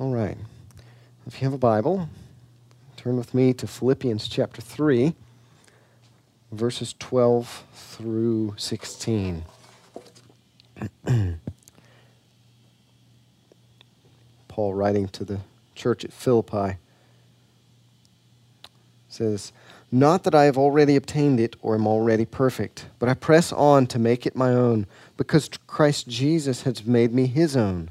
All right. If you have a Bible, turn with me to Philippians chapter 3, verses 12 through 16. Paul writing to the church at Philippi says, Not that I have already obtained it or am already perfect, but I press on to make it my own, because Christ Jesus has made me his own.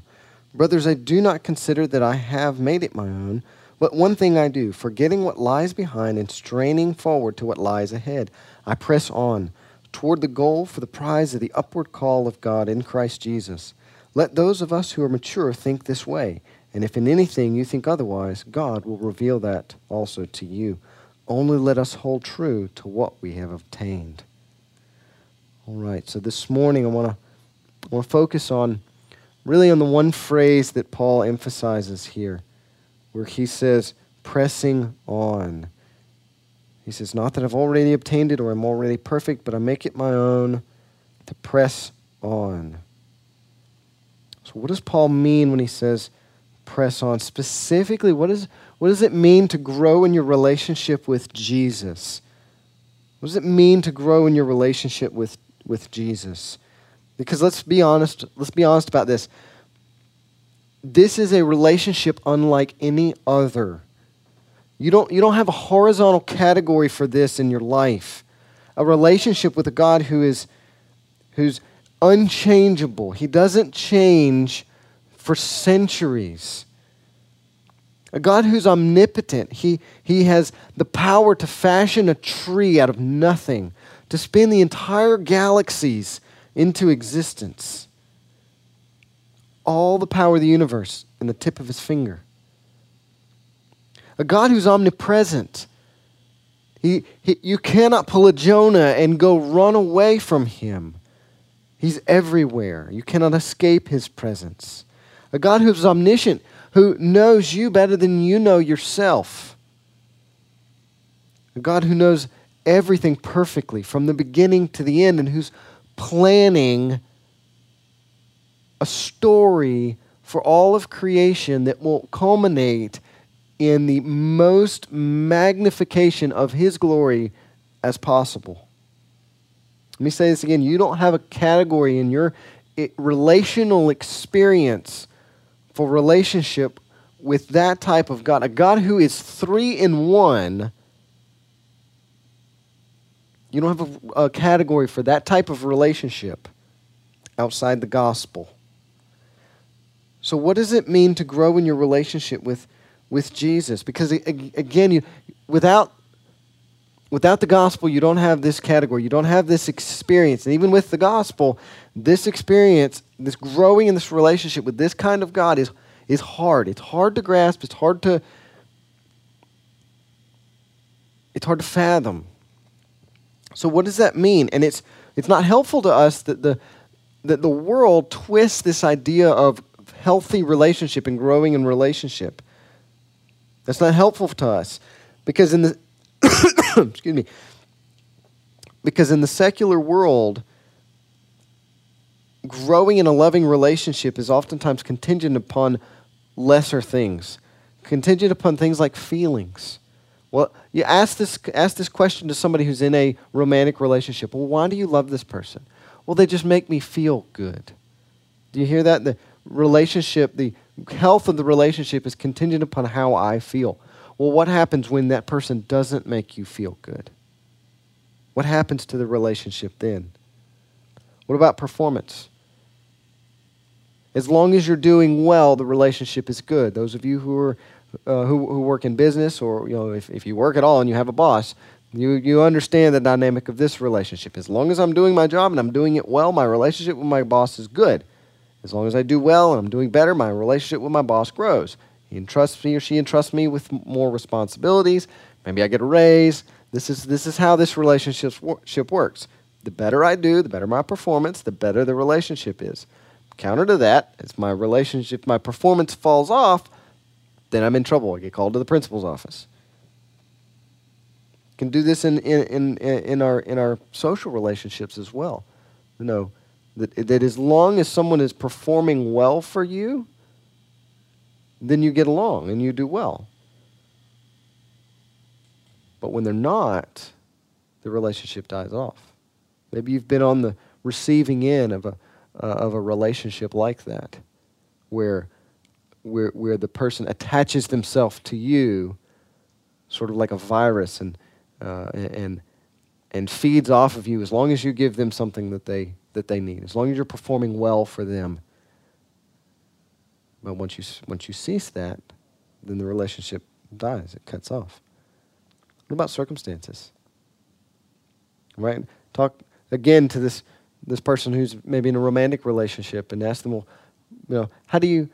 Brothers, I do not consider that I have made it my own, but one thing I do, forgetting what lies behind and straining forward to what lies ahead, I press on toward the goal for the prize of the upward call of God in Christ Jesus. Let those of us who are mature think this way, and if in anything you think otherwise, God will reveal that also to you. Only let us hold true to what we have obtained. All right, so this morning I want to I want to focus on really on the one phrase that Paul emphasizes here, where he says, pressing on. He says, Not that I've already obtained it or I'm already perfect, but I make it my own to press on. So, what does Paul mean when he says press on? Specifically, what, is, what does it mean to grow in your relationship with Jesus? What does it mean to grow in your relationship with, with Jesus? Because let's be honest, let's be honest about this. This is a relationship unlike any other. You don't, you don't have a horizontal category for this in your life. A relationship with a God who is who's unchangeable. He doesn't change for centuries. A God who's omnipotent. He, he has the power to fashion a tree out of nothing, to spin the entire galaxies into existence. All the power of the universe in the tip of his finger. A God who's omnipresent. He, he, you cannot pull a Jonah and go run away from him. He's everywhere. You cannot escape his presence. A God who's omniscient, who knows you better than you know yourself. A God who knows everything perfectly from the beginning to the end and who's planning a story for all of creation that will culminate in the most magnification of His glory as possible. Let me say this again. You don't have a category in your relational experience for relationship with that type of God, a God who is three in one you don't have a, a category for that type of relationship outside the gospel. So, what does it mean to grow in your relationship with, with Jesus? Because, again, you, without, without the gospel, you don't have this category. You don't have this experience. And even with the gospel, this experience, this growing in this relationship with this kind of God is, is hard. It's hard to grasp. It's hard to, it's hard to fathom. So what does that mean? And it's it's not helpful to us that the that the world twists this idea of healthy relationship and growing in relationship. That's not helpful to us because in the excuse me because in the secular world growing in a loving relationship is oftentimes contingent upon lesser things contingent upon things like feelings well, you ask this, ask this question to somebody who's in a romantic relationship. Well, why do you love this person? Well, they just make me feel good. Do you hear that? The relationship, the health of the relationship is contingent upon how I feel. Well, what happens when that person doesn't make you feel good? What happens to the relationship then? What about performance? As long as you're doing well, the relationship is good. Those of you who are uh, who, who work in business or you know if, if you work at all and you have a boss you, you understand the dynamic of this relationship. As long as i'm doing my job and i'm doing it well my relationship with my boss is good. As long as i do well and i'm doing better my relationship with my boss grows. He entrusts me or she entrusts me with more responsibilities. Maybe i get a raise. This is, this is how this relationship works. The better i do the better my performance the better the relationship is. Counter to that as my relationship my performance falls off then I'm in trouble. I get called to the principal's office. Can do this in, in, in, in, our, in our social relationships as well. You know, that, that as long as someone is performing well for you, then you get along and you do well. But when they're not, the relationship dies off. Maybe you've been on the receiving end of a, uh, of a relationship like that, where, where, where the person attaches themselves to you sort of like a virus and, uh, and, and feeds off of you as long as you give them something that they, that they need, as long as you're performing well for them. But once you, once you cease that, then the relationship dies, it cuts off. What about circumstances? Right? Talk again to this, this person who's maybe in a romantic relationship and ask them, well, you know, how do you,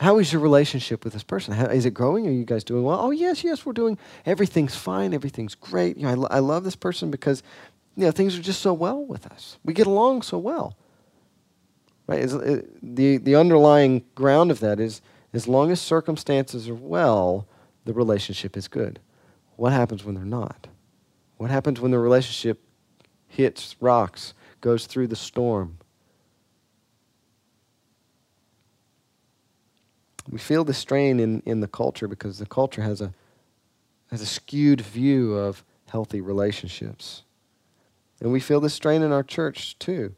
how is your relationship with this person? How, is it growing? Are you guys doing well? Oh, yes, yes, we're doing, everything's fine, everything's great. You know, I, I love this person because, you know, things are just so well with us. We get along so well. Right? It, the, the underlying ground of that is as long as circumstances are well, the relationship is good. What happens when they're not? What happens when the relationship hits rocks, goes through the storm? We feel the strain in, in the culture because the culture has a, has a skewed view of healthy relationships. And we feel the strain in our church too.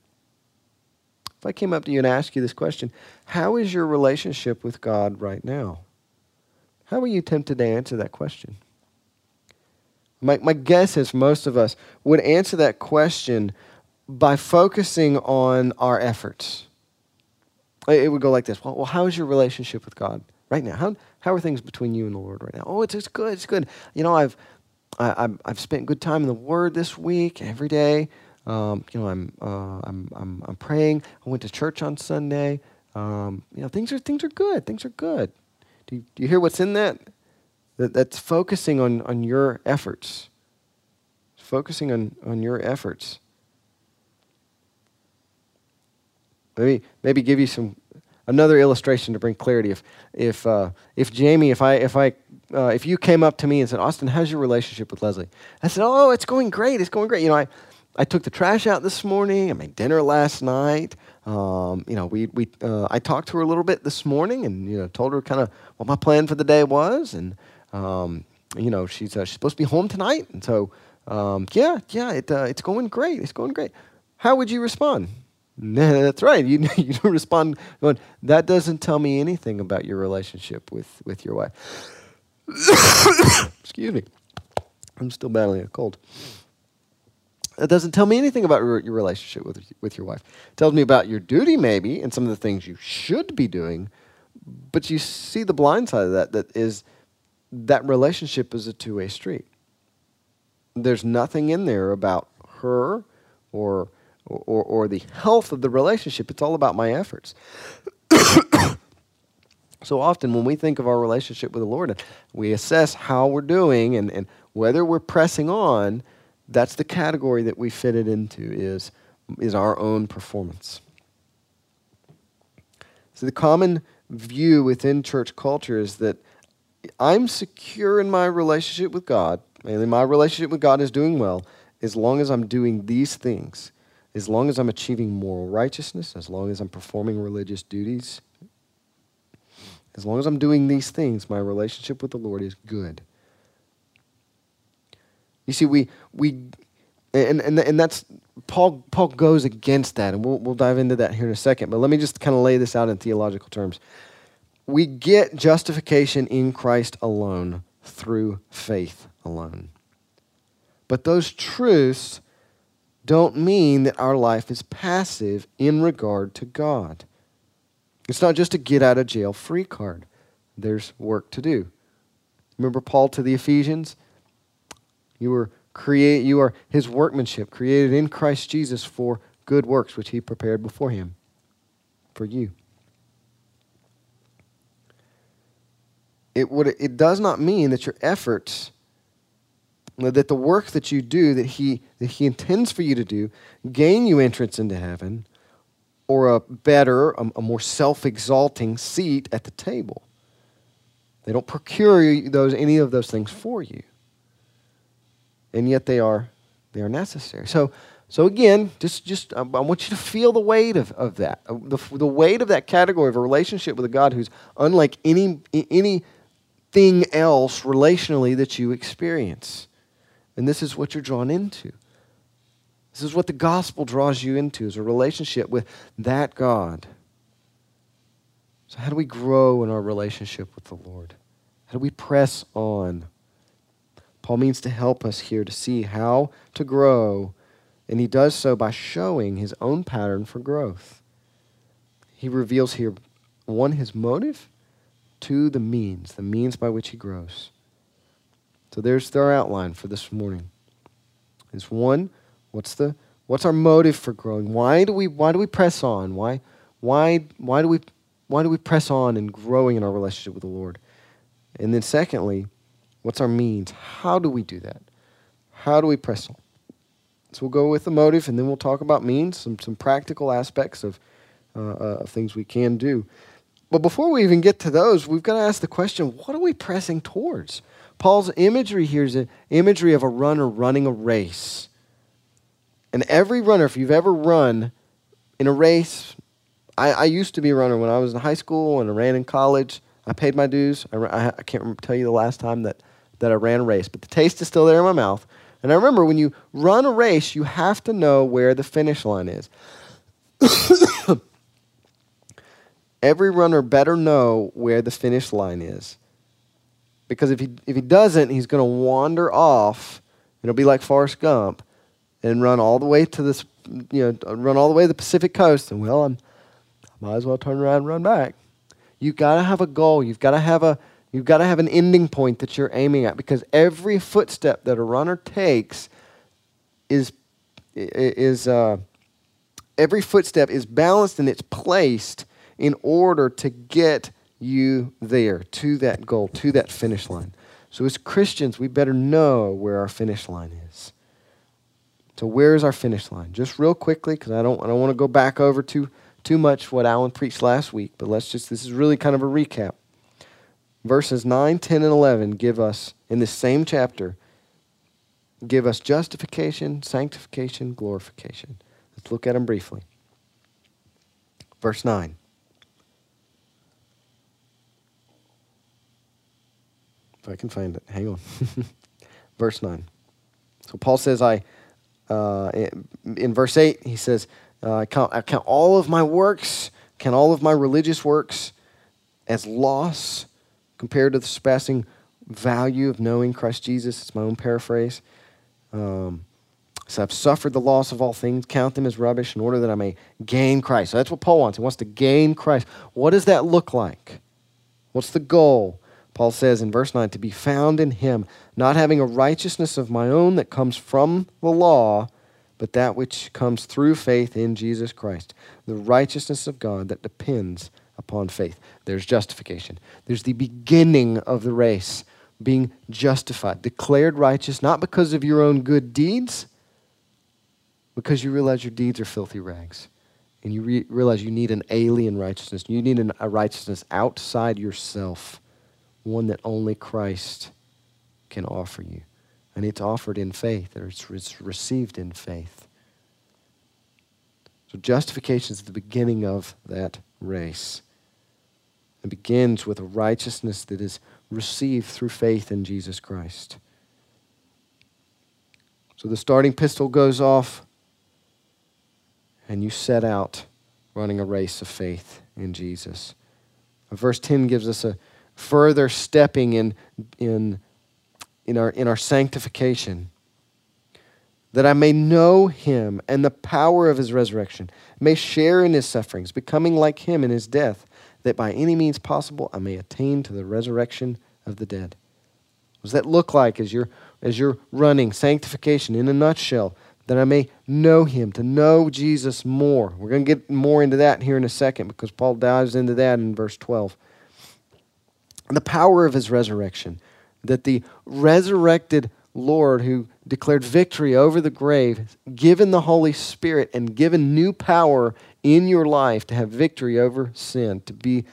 If I came up to you and asked you this question, how is your relationship with God right now? How are you tempted to answer that question? My, my guess is most of us would answer that question by focusing on our efforts. It would go like this Well, well how is your relationship with God right now? How, how are things between you and the Lord right now? Oh, it's, it's good. It's good. You know, I've, I, I've, I've spent good time in the Word this week, every day. Um, you know, I'm, uh, I'm, I'm, I'm praying. I went to church on Sunday. Um, you know, things are, things are good. Things are good. Do you, do you hear what's in that? that? That's focusing on, on your efforts. Focusing on, on your efforts. Maybe, maybe give you some another illustration to bring clarity. If, if, uh, if Jamie, if I, if I, uh, if you came up to me and said, Austin, how's your relationship with Leslie? I said, oh, it's going great. It's going great. You know, I, I took the trash out this morning. I made dinner last night. Um, you know, we, we, uh, I talked to her a little bit this morning and, you know, told her kind of what my plan for the day was. And, um, you know, she's, uh, she's supposed to be home tonight. And so, um, yeah, yeah, it, uh, it's going great. It's going great. How would you respond? That's right. You, you respond going, that doesn't tell me anything about your relationship with, with your wife. Excuse me. I'm still battling a cold. It doesn't tell me anything about your relationship with, with your wife. It tells me about your duty, maybe, and some of the things you should be doing. But you see the blind side of that, that is that relationship is a two way street. There's nothing in there about her or, or, or the health of the relationship. It's all about my efforts. so often, when we think of our relationship with the Lord, we assess how we're doing and, and whether we're pressing on that's the category that we fit it into is, is our own performance. So the common view within church culture is that I'm secure in my relationship with God, my relationship with God is doing well as long as I'm doing these things, as long as I'm achieving moral righteousness, as long as I'm performing religious duties. As long as I'm doing these things, my relationship with the Lord is good. You see, we, we and, and, and that's, Paul, Paul goes against that, and we'll, we'll dive into that here in a second. But let me just kind of lay this out in theological terms. We get justification in Christ alone through faith alone. But those truths don't mean that our life is passive in regard to God. It's not just a get out of jail free card, there's work to do. Remember Paul to the Ephesians? You were create you are his workmanship, created in Christ Jesus for good works which he prepared before him for you. It would it does not mean that your efforts that the work that you do that he that he intends for you to do gain you entrance into heaven or a better a, a more self-exalting seat at the table. They don't procure those any of those things for you and yet they are they are necessary. So So again, just, just I want you to feel the weight of, of that, uh, the, the weight of that category of a relationship with a God who's unlike any, anything else relationally that you experience. And this is what you're drawn into. This is what the gospel draws you into, is a relationship with that God. So how do we grow in our relationship with the Lord? How do we press on? Paul means to help us here to see how to grow and he does so by showing his own pattern for growth. He reveals here, one, his motive, two, the means, the means by which he grows. So there's our outline for this morning. Is one, what's the what's our motive for growing? Why do we why do we press on? Why why why do we why do we press on in growing in our relationship with the Lord? And then secondly, what's our means? How do we do that? How do we press on? So we'll go with the motive, and then we'll talk about means, some, some practical aspects of, uh, uh, of things we can do. But before we even get to those, we've got to ask the question what are we pressing towards? Paul's imagery here is an imagery of a runner running a race. And every runner, if you've ever run in a race, I, I used to be a runner when I was in high school and I ran in college. I paid my dues. I, I, I can't tell you the last time that, that I ran a race, but the taste is still there in my mouth. And I remember when you run a race, you have to know where the finish line is. Every runner better know where the finish line is. Because if he, if he doesn't, he's going to wander off. It'll be like Forrest Gump and run all the way to this, you know, run all the way to the Pacific coast. And well, I'm, I might as well turn around and run back. You've got to have a goal. You've got to have a, You've got to have an ending point that you're aiming at because every footstep that a runner takes is is uh, every footstep is balanced and it's placed in order to get you there to that goal, to that finish line. So as Christians, we better know where our finish line is. So where is our finish line? Just real quickly, because I don't I don't want to go back over too too much what Alan preached last week, but let's just this is really kind of a recap verses 9, 10, and 11 give us, in this same chapter, give us justification, sanctification, glorification. Let's look at them briefly. Verse 9. If I can find it, hang on. verse 9. So Paul says, I, uh, in verse 8, he says, uh, I, count, I count all of my works, count all of my religious works as loss compared to the surpassing value of knowing Christ Jesus. It's my own paraphrase. Um, so I've suffered the loss of all things, count them as rubbish in order that I may gain Christ. So that's what Paul wants. He wants to gain Christ. What does that look like? What's the goal? Paul says in verse 9, to be found in him, not having a righteousness of my own that comes from the law, but that which comes through faith in Jesus Christ, the righteousness of God that depends upon faith. There's justification. There's the beginning of the race, being justified, declared righteous, not because of your own good deeds, because you realize your deeds are filthy rags. And you re- realize you need an alien righteousness. You need an, a righteousness outside yourself, one that only Christ can offer you. And it's offered in faith, or it's, received in faith. So justification is the beginning of that race. It begins with a righteousness that is received through faith in Jesus Christ. So the starting pistol goes off, and you set out running a race of faith in Jesus. Verse 10 gives us a further stepping in, in, in, our, in our sanctification. That I may know him and the power of his resurrection, may share in his sufferings, becoming like him in his death that by any means possible I may attain to the resurrection of the dead. What does that look like as you're, as you're running sanctification in a nutshell? That I may know him, to know Jesus more. We're going to get more into that here in a second because Paul dives into that in verse 12. The power of his resurrection, that the resurrected Lord who declared victory over the grave, given the Holy Spirit, and given new power in your life to have victory over sin, to be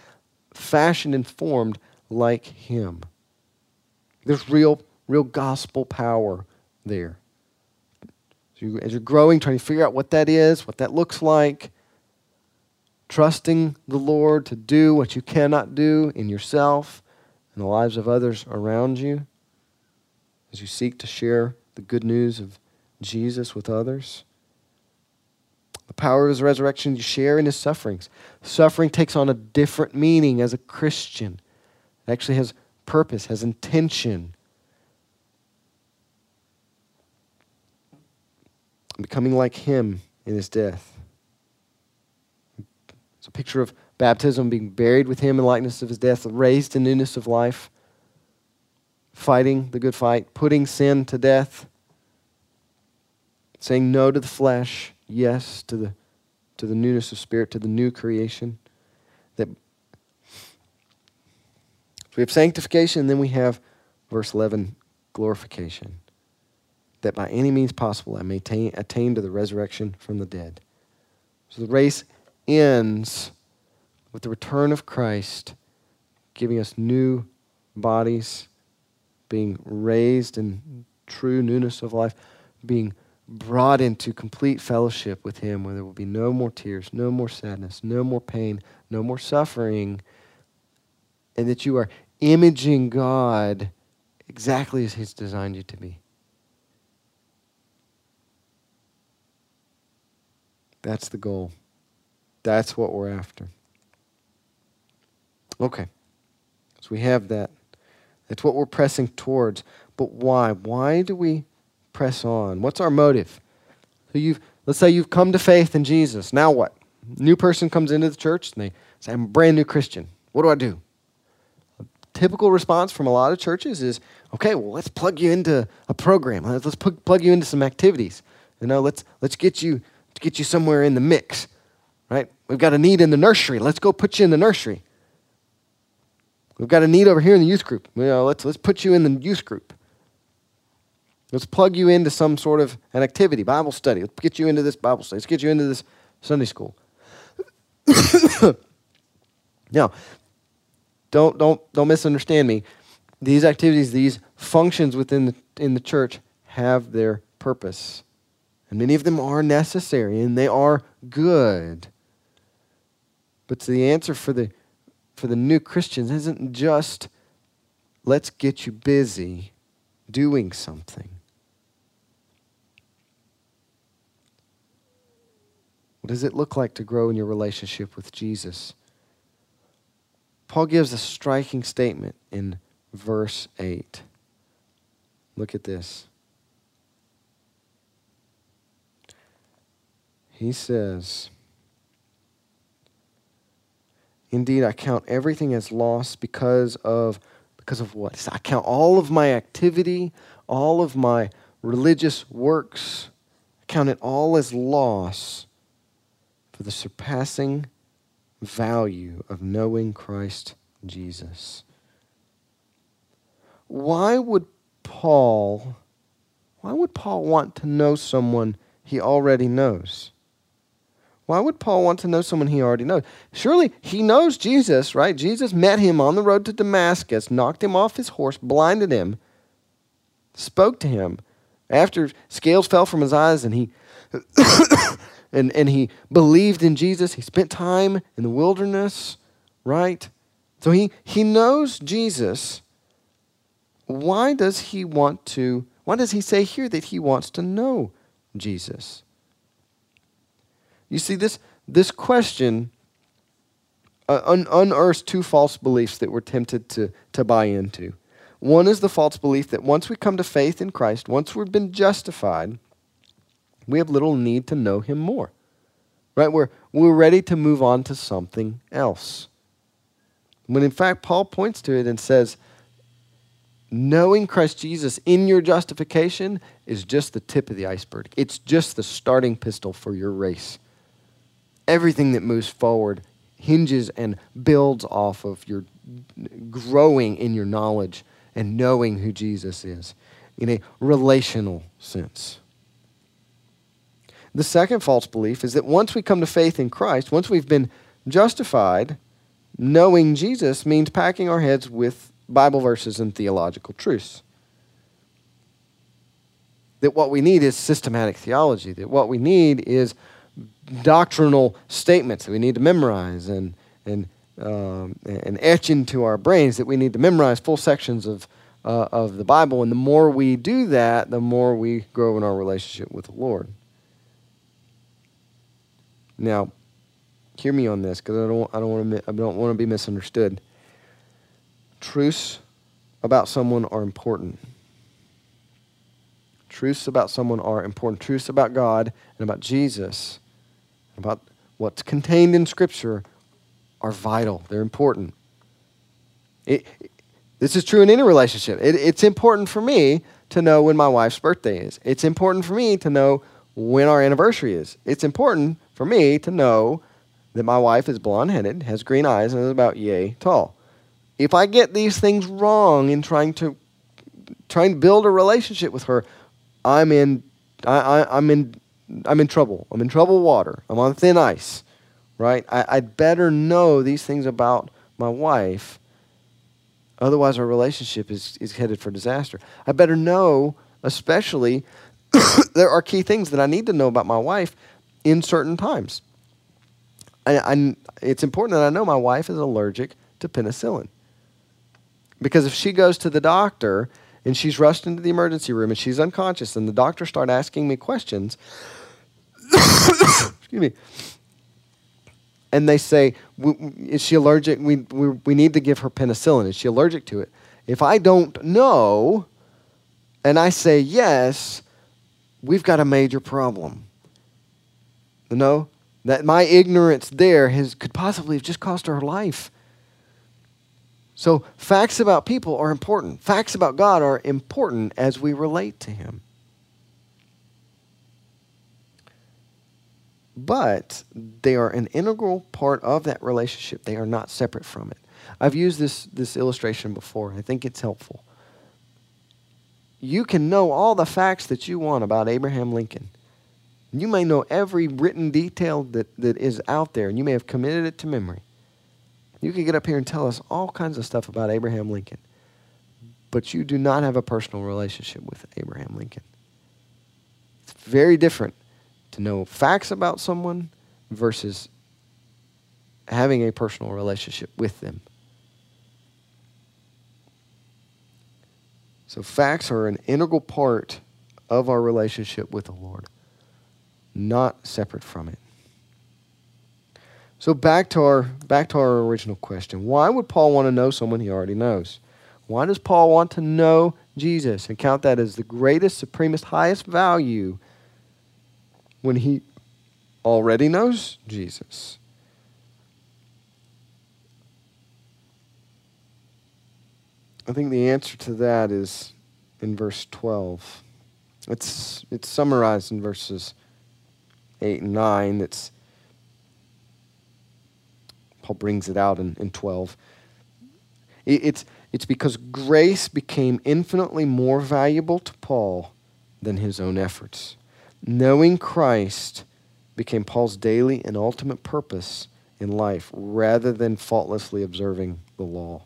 fashioned and formed like Him. There's real, real gospel power there. So you, as you're growing, trying to figure out what that is, what that looks like, trusting the Lord to do what you cannot do in yourself and the lives of others around you, as you seek to share the good news of Jesus with others. The power of his resurrection you share in his sufferings. Suffering takes on a different meaning as a Christian. It actually has purpose, has intention. Becoming like him in his death. It's a picture of baptism, being buried with him in likeness of his death, raised in newness of life, fighting the good fight, putting sin to death, saying no to the flesh, yes to the, to the newness of spirit, to the new creation. That so we have sanctification, and then we have verse 11 glorification. That by any means possible I may attain, attain to the resurrection from the dead. So the race ends with the return of Christ, giving us new bodies, being raised in true newness of life, being brought into complete fellowship with Him, where there will be no more tears, no more sadness, no more pain, no more suffering, and that you are imaging God exactly as He's designed you to be. That's the goal. That's what we're after. Okay. So we have that. That's what we're pressing towards. But why? Why do we press on? What's our motive? So you've, let's say you've come to faith in Jesus. Now what? New person comes into the church and they say, I'm a brand new Christian. What do I do? A typical response from a lot of churches is, okay, well, let's plug you into a program. Let's plug you into some activities. You know, let's, let's get you get you somewhere in the mix, right? We've got a need in the nursery. Let's go put you in the nursery. We've got a need over here in the youth group. You know, let's, let's put you in the youth group. Let's plug you into some sort of an activity, Bible study. Let's get you into this Bible study. Let's get you into this Sunday school. now, don't, don't, don't misunderstand me. These activities, these functions within the, in the church have their purpose. And many of them are necessary and they are good. But the answer for the for the new Christians isn't just let's get you busy doing something. What does it look like to grow in your relationship with Jesus? Paul gives a striking statement in verse 8. Look at this. He says, Indeed, I count everything as loss because of because of what? I count all of my activity, all of my religious works, I count it all as loss for the surpassing value of knowing Christ Jesus. Why would Paul why would Paul want to know someone he already knows? Why would Paul want to know someone he already knows? Surely he knows Jesus, right? Jesus met him on the road to Damascus, knocked him off his horse, blinded him, spoke to him. After scales fell from his eyes and he and, and he believed in Jesus, he spent time in the wilderness, right? So he, he knows Jesus. Why does he want to, why does he say here that he wants to know Jesus? You see, this, this question uh, un- unearths two false beliefs that we're tempted to, to buy into. One is the false belief that once we come to faith in Christ, once we've been justified, we have little need to know Him more. Right? We're, we're ready to move on to something else. When in fact, Paul points to it and says, knowing Christ Jesus in your justification is just the tip of the iceberg. It's just the starting pistol for your race everything that moves forward hinges and builds off of your growing in your knowledge and knowing who Jesus is in a relational sense. The second false belief is that once we come to faith in Christ, once we've been justified, knowing Jesus means packing our heads with Bible verses and theological truths. that what we need is systematic theology, that what we need is doctrinal statements that we need to memorize and, and, um, and etch into our brains, that we need to memorize full sections of, uh, of the Bible. And the more we do that, the more we grow in our relationship with the Lord. Now, hear me on this because I don't, I don't want to I don't want to be misunderstood. Truths about someone are important. Truths about someone are important. Truths about God and about Jesus, about what's contained in Scripture, are vital. They're important. It, this is true in any relationship. It, it's important for me to know when my wife's birthday is. It's important for me to know when our anniversary is. It's important for me to know that my wife is blonde headed, has green eyes, and is about yay tall. If I get these things wrong in trying to trying to build a relationship with her, I'm in I, I, I'm in I'm in trouble. I'm in trouble water. I'm on thin ice. Right? I, I'd better know these things about my wife. Otherwise our relationship is, is headed for disaster. I better know, especially there are key things that I need to know about my wife in certain times. I, I, it's important that I know my wife is allergic to penicillin. Because if she goes to the doctor and she's rushed into the emergency room and she's unconscious and the doctor start asking me questions, excuse me, and they say, is she allergic? We, we, we need to give her penicillin. Is she allergic to it? If I don't know and I say yes, we've got a major problem. You know, that my ignorance there has, could possibly have just cost her life. So, facts about people are important. Facts about God are important as we relate to Him. But they are an integral part of that relationship. They are not separate from it. I've used this, this illustration before. I think it's helpful. You can know all the facts that you want about Abraham Lincoln. You may know every written detail that, that is out there, and you may have committed it to memory. You can get up here and tell us all kinds of stuff about Abraham Lincoln, but you do not have a personal relationship with Abraham Lincoln. It's very different to know facts about someone versus having a personal relationship with them. So, facts are an integral part of our relationship with the Lord not separate from it. So back to our back to our original question. Why would Paul want to know someone he already knows? Why does Paul want to know Jesus and count that as the greatest, supremest, highest value when he already knows Jesus? I think the answer to that is in verse 12. It's, it's summarized in verses 8 and 9. It's, Paul brings it out in, in 12. It, it's, it's because grace became infinitely more valuable to Paul than his own efforts. Knowing Christ became Paul's daily and ultimate purpose in life rather than faultlessly observing the law.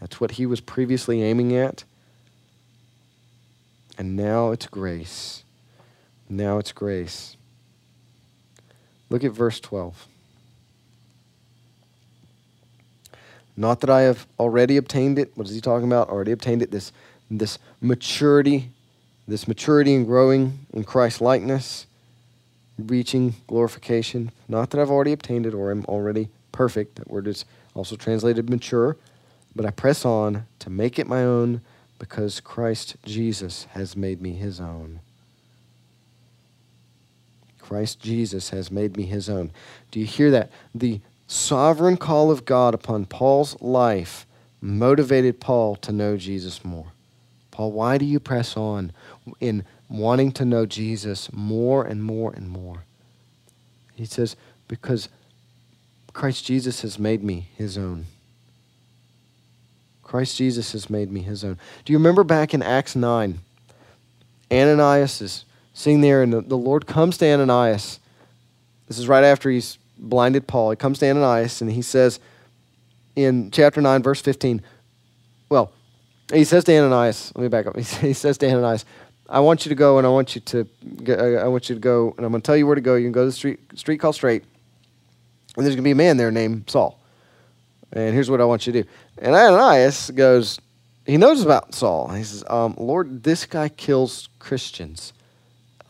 That's what he was previously aiming at. And now it's grace. Now it's grace. Look at verse 12. Not that I have already obtained it. What is he talking about? Already obtained it. This, this maturity, this maturity and growing in Christ likeness, reaching glorification. Not that I've already obtained it or am already perfect. That word is also translated mature. But I press on to make it my own because Christ Jesus has made me his own. Christ Jesus has made me his own. Do you hear that? The sovereign call of God upon Paul's life motivated Paul to know Jesus more. Paul, why do you press on in wanting to know Jesus more and more and more? He says, because Christ Jesus has made me his own. Christ Jesus has made me his own. Do you remember back in Acts 9? Ananias is sitting there, and the, Lord comes to Ananias. This is right after he's blinded Paul. He comes to Ananias, and he says in chapter 9, verse 15, well, he says to Ananias, let me back up. He says to Ananias, I want you to go and I want you to I want you to go and I'm going to tell you where to go. You can go to the street street called straight. And there's going to be a man there named Saul. And here's what I want you to do. And Ananias goes, he knows about Saul. He says, um, Lord, this guy kills Christians.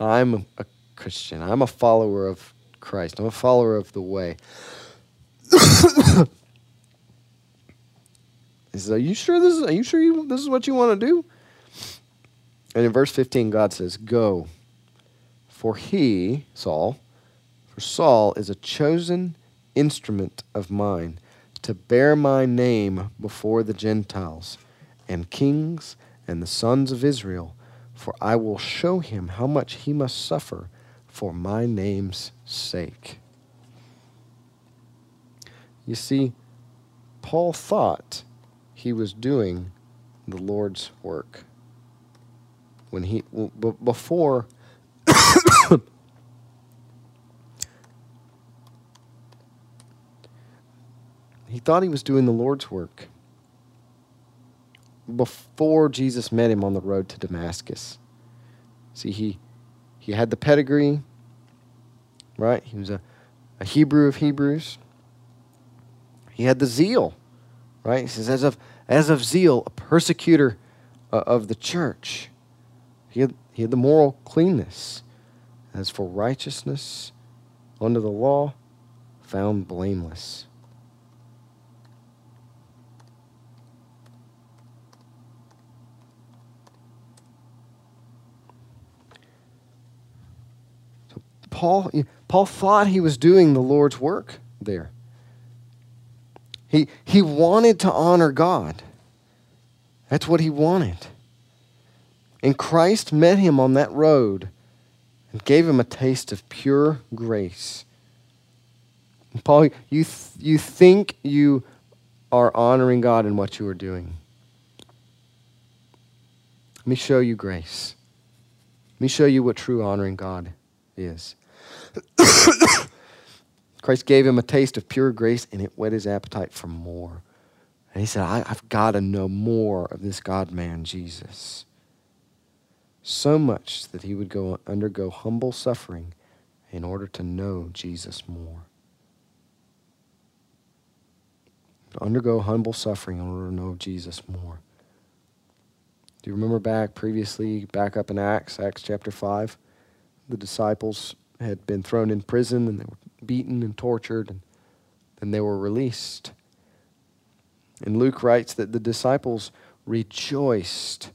I'm a Christian. I'm a follower of Christ. I'm a follower of the way. he says, Are you sure this is are you sure you, this is what you want to do? And in verse 15, God says, Go. For he, Saul, for Saul is a chosen instrument of mine to bear my name before the Gentiles and kings and the sons of Israel, for I will show him how much he must suffer for my name's sake. You see, Paul thought he was doing the Lord's work. When he before he thought he was doing the Lord's work before Jesus met him on the road to Damascus. See, he, he had the pedigree, right? He was a, a Hebrew of Hebrews. He had the zeal, right? He says, as of, as of zeal, a persecutor uh, of the church. He had, he had the moral cleanness. As for righteousness under the law, found blameless. Paul, Paul thought he was doing the Lord's work there. He, he wanted to honor God. That's what he wanted. And Christ met him on that road and gave him a taste of pure grace. Paul, you, th- you think you are honoring God in what you are doing. Let me show you grace. Let me show you what true honoring God is. Christ gave him a taste of pure grace, and it whet his appetite for more. And he said, I, have got to know more of this God man, Jesus. So much that he would go undergo humble suffering in order to know Jesus more. To undergo humble suffering in order to know Jesus more. Do you remember back previously, back up in Acts, Acts chapter 5? The disciples had been thrown in prison and they were beaten and tortured, and then they were released. And Luke writes that the disciples rejoiced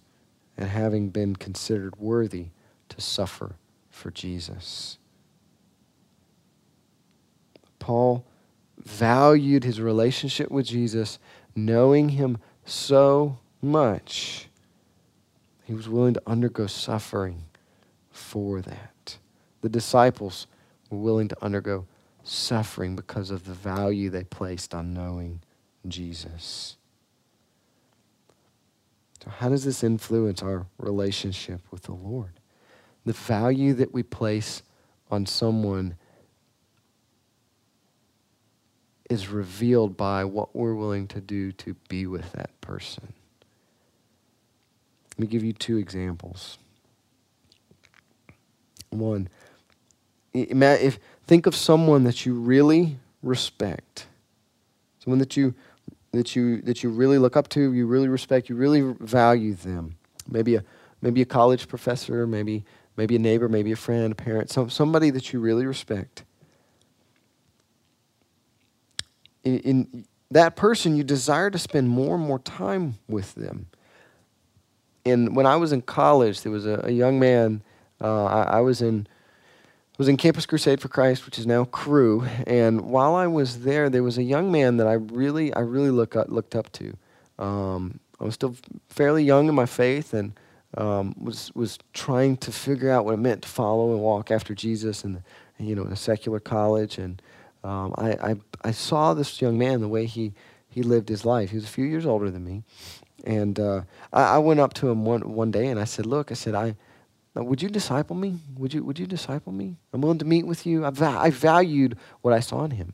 at having been considered worthy to suffer for Jesus. Paul valued his relationship with Jesus, knowing him so much, he was willing to undergo suffering for that the disciples were willing to undergo suffering because of the value they placed on knowing Jesus. So, how does this influence our relationship with the Lord? The value that we place on someone is revealed by what we're willing to do to be with that person. Let me give you two examples. One, if think of someone that you really respect, someone that you that you that you really look up to, you really respect, you really value them. Maybe a maybe a college professor, maybe maybe a neighbor, maybe a friend, a parent, some, somebody that you really respect. In, in that person, you desire to spend more and more time with them. And when I was in college, there was a, a young man. Uh, I, I was in was in Campus Crusade for Christ, which is now Cru. And while I was there, there was a young man that I really, I really look up, looked up to. Um, I was still fairly young in my faith and um, was was trying to figure out what it meant to follow and walk after Jesus, and you know, in a secular college. And um, I, I I saw this young man the way he he lived his life. He was a few years older than me, and uh, I, I went up to him one one day and I said, "Look," I said, "I." would you disciple me? Would you, would you disciple me? I'm willing to meet with you. I, va- I valued what I saw in him.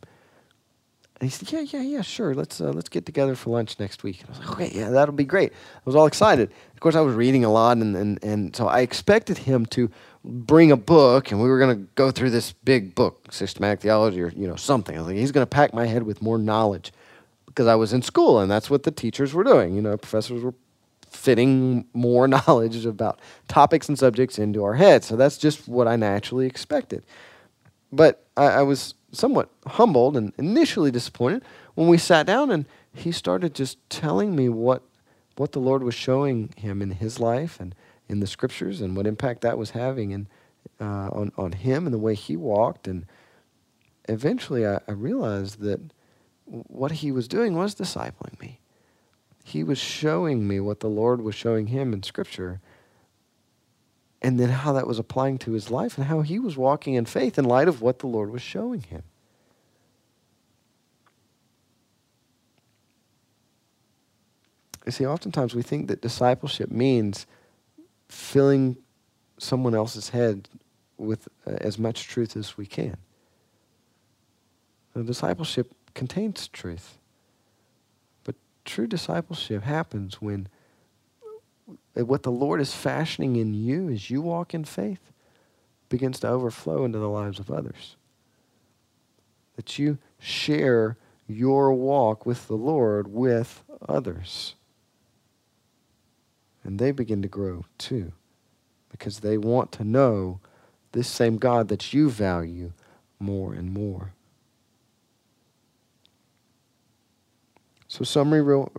And he said, "Yeah, yeah, yeah, sure. Let's uh, let's get together for lunch next week." And I was like, "Okay, yeah, that'll be great." I was all excited. Of course, I was reading a lot, and and, and so I expected him to bring a book, and we were going to go through this big book, systematic theology, or you know something. I was like, he's going to pack my head with more knowledge because I was in school, and that's what the teachers were doing. You know, professors were fitting more knowledge about topics and subjects into our heads. So that's just what I naturally expected. But I, I was somewhat humbled and initially disappointed when we sat down and he started just telling me what what the Lord was showing him in his life and in the scriptures and what impact that was having and uh, on on him and the way he walked and eventually I, I realized that what he was doing was discipling me. He was showing me what the Lord was showing him in scripture and then how that was applying to his life and how he was walking in faith in light of what the Lord was showing him. You see, oftentimes we think that discipleship means filling someone else's head with uh, as much truth as we can. The discipleship contains truth. True discipleship happens when what the Lord is fashioning in you as you walk in faith begins to overflow into the lives of others. That you share your walk with the Lord with others. And they begin to grow too because they want to know this same God that you value more and more. So, summary real,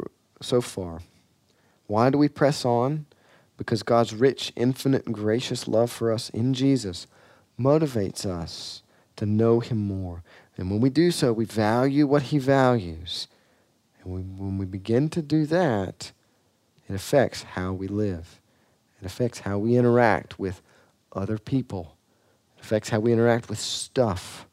so far. Why do we press on? Because God's rich, infinite, and gracious love for us in Jesus motivates us to know Him more. And when we do so, we value what He values. And we, when we begin to do that, it affects how we live. It affects how we interact with other people. It affects how we interact with stuff.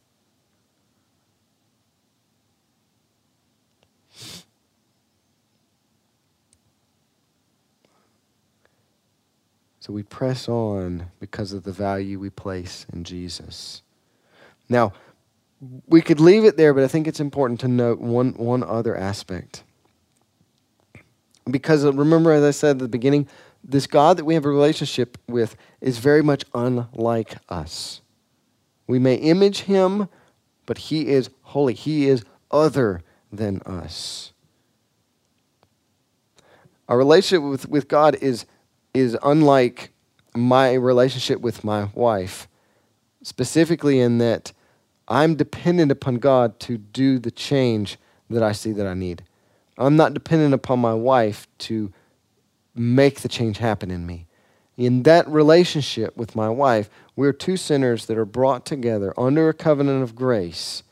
We press on because of the value we place in Jesus. Now, we could leave it there, but I think it's important to note one, one other aspect. Because uh, remember, as I said at the beginning, this God that we have a relationship with is very much unlike us. We may image him, but he is holy. He is other than us. Our relationship with, with God is is unlike my relationship with my wife, specifically in that I'm dependent upon God to do the change that I see that I need. I'm not dependent upon my wife to make the change happen in me. In that relationship with my wife, we're two sinners that are brought together under a covenant of grace,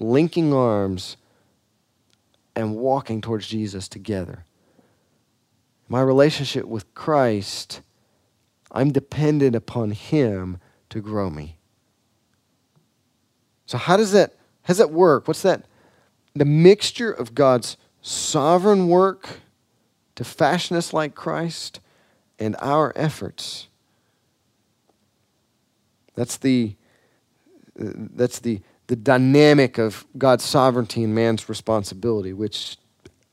linking arms and walking towards Jesus together my relationship with Christ, I'm dependent upon Him to grow me. So how does that how does that work? What's that? The mixture of God's sovereign work to fashion us like Christ and our efforts. That's the that's the the dynamic of God's sovereignty and man's responsibility, which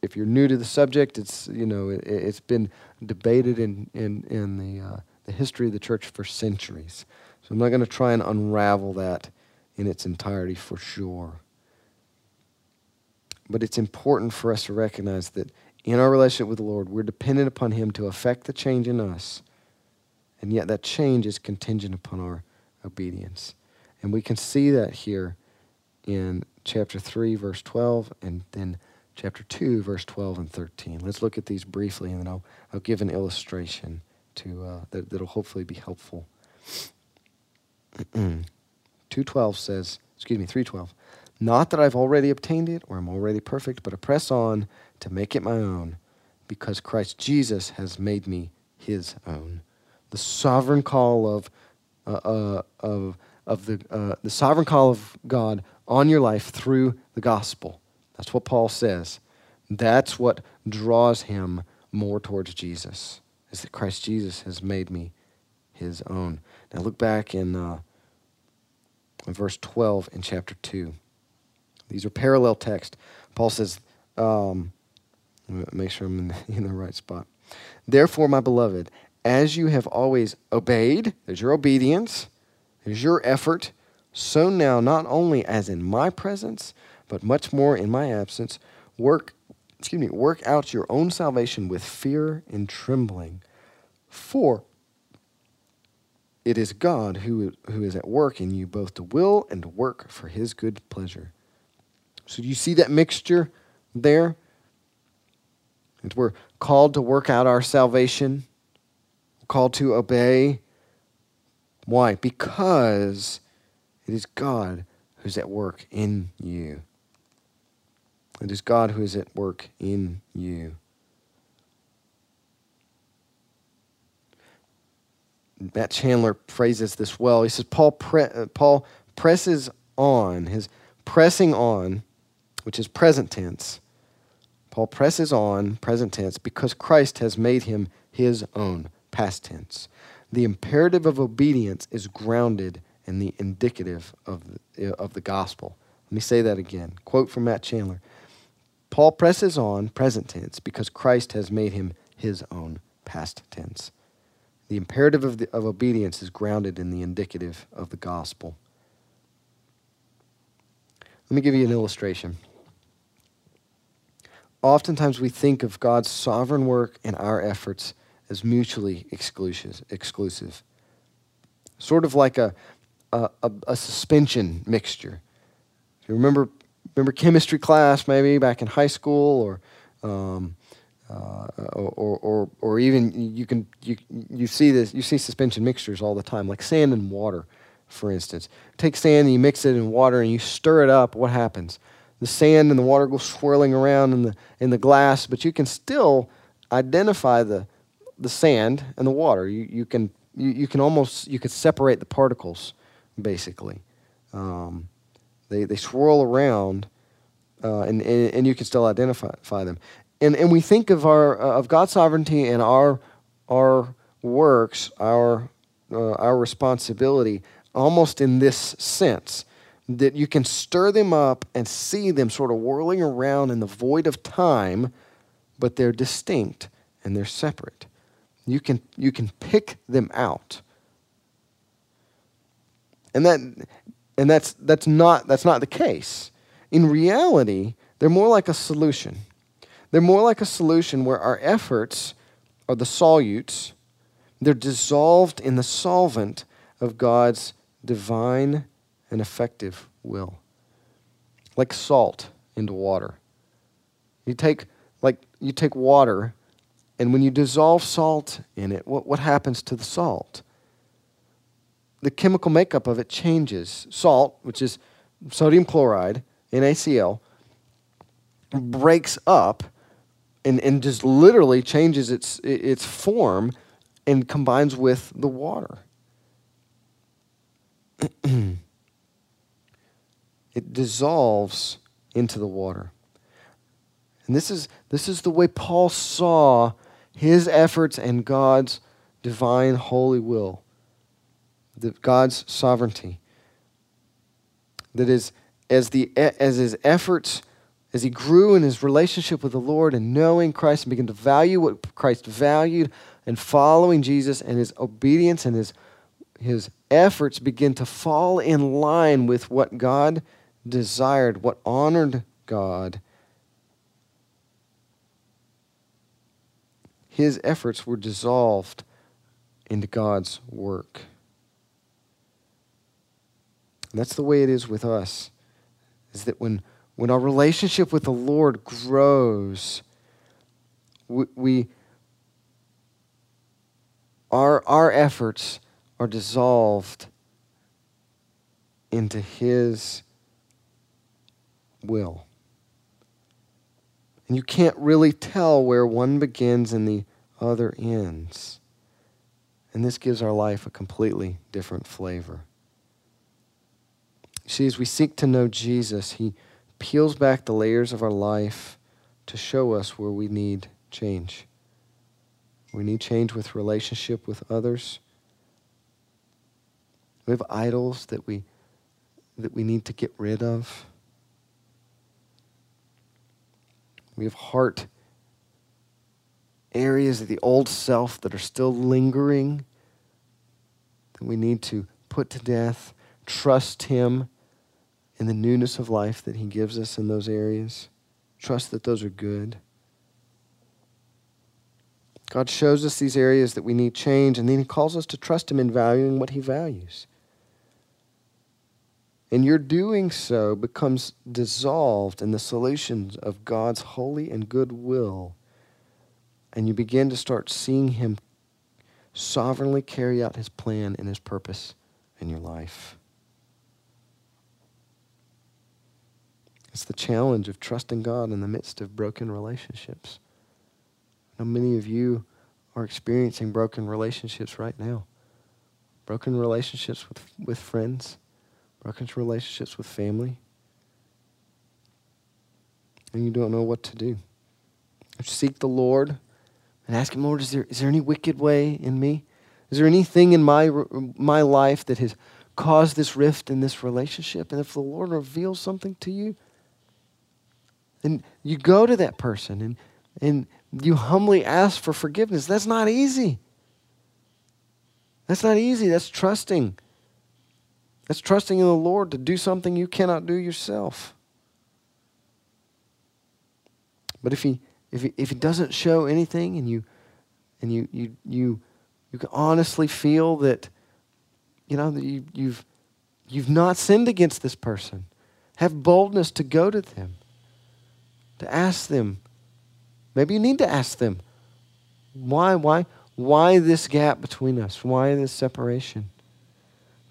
if you're new to the subject, it's you know it, has been debated in in in the uh, the history of the church for centuries. So I'm not going to try and unravel that in its entirety for sure. But it's important for us to recognize that in our relationship with the Lord, we're dependent upon Him to effect the change in us. And yet that change is contingent upon our obedience. And we can see that here in chapter 3, verse 12, and then chapter 2, verse 12 and 13. Let's look at these briefly, and then I'll, I'll give an illustration to, uh, that, that'll hopefully be helpful. 2.12 says, excuse me, 3.12, Not that I've already obtained it or I'm already perfect, but I press on to make it my own, because Christ Jesus has made me his own. The sovereign call of, uh, uh, of, of the, uh, the sovereign call of God on your life through the gospel that's what Paul says. That's what draws him more towards Jesus, is that Christ Jesus has made me his own. Now look back in, uh, in verse 12 in chapter 2. These are parallel text. Paul says, um, make sure I'm in the, in the right spot. Therefore, my beloved, as you have always obeyed, there's your obedience, there's your effort, so now, not only as in my presence, but much more in my absence, work, excuse me, work out your own salvation with fear and trembling. For it is God who, who is at work in you both to will and to work for his good pleasure. So do you see that mixture there? And we're called to work out our salvation, called to obey. Why? Because it is God who's at work in you. It is God who is at work in you. Matt Chandler phrases this well. He says Paul pre- uh, Paul presses on his pressing on, which is present tense. Paul presses on present tense because Christ has made him his own past tense. The imperative of obedience is grounded in the indicative of the, of the gospel. Let me say that again. Quote from Matt Chandler. Paul presses on present tense because Christ has made him his own past tense. The imperative of, the, of obedience is grounded in the indicative of the gospel. Let me give you an illustration. Oftentimes we think of God's sovereign work and our efforts as mutually exclusive. Sort of like a, a, a, a suspension mixture. If you remember, remember chemistry class maybe back in high school or um, uh, or, or, or even you can you, you see this you see suspension mixtures all the time like sand and water for instance. Take sand and you mix it in water and you stir it up what happens? The sand and the water go swirling around in the in the glass but you can still identify the the sand and the water. You, you can you, you can almost you can separate the particles basically. Um, they, they swirl around uh, and, and, and you can still identify them and, and we think of our uh, of God's sovereignty and our our works, our uh, our responsibility, almost in this sense that you can stir them up and see them sort of whirling around in the void of time, but they're distinct and they're separate. You can you can pick them out, and that and that's that's not that's not the case. In reality, they're more like a solution. They're more like a solution where our efforts are the solutes, they're dissolved in the solvent of God's divine and effective will. Like salt into water. You take like you take water and when you dissolve salt in it, what, what happens to the salt? The chemical makeup of it changes. Salt, which is sodium chloride, NaCl, breaks up and, and just literally changes its, its form and combines with the water. it dissolves into the water. And this is, this is the way Paul saw his efforts and God's divine holy will, the, God's sovereignty. That is, as, the, as his efforts as he grew in his relationship with the Lord and knowing Christ and began to value what Christ valued and following Jesus and his obedience and his, his efforts begin to fall in line with what God desired, what honored God, his efforts were dissolved into God's work. And that's the way it is with us, is that when when our relationship with the Lord grows, we, we our, our efforts are dissolved into His will. And you can't really tell where one begins and the other ends. And this gives our life a completely different flavor. See, as we seek to know Jesus, He peels back the layers of our life to show us where we need change. We need change with relationship with others. We have idols that we that we need to get rid of. We have heart areas of the old self that are still lingering that we need to put to death, trust Him in the newness of life that He gives us in those areas, trust that those are good. God shows us these areas that we need change, and then He calls us to trust Him in valuing what He values. And your doing so becomes dissolved in the solutions of God's holy and good will. And you begin to start seeing Him sovereignly carry out His plan and His purpose in your life. It's the challenge of trusting God in the midst of broken relationships. I know many of you are experiencing broken relationships right now. Broken relationships with, with friends broken relationships with family, and you don't know what to do. Seek the Lord and ask Him, Lord, is there, is there any wicked way in me? Is there anything in my, my life that has caused this rift in this relationship? And if the Lord reveals something to you, then you go to that person and, and you humbly ask for forgiveness. That's not easy. That's not easy. That's trusting. That's trusting in the Lord to do something you cannot do yourself. But if he if he, if he doesn't show anything and you and you you you you can honestly feel that you know that you, you've you've not sinned against this person, have boldness to go to them, to ask them. Maybe you need to ask them, why why why this gap between us? Why this separation?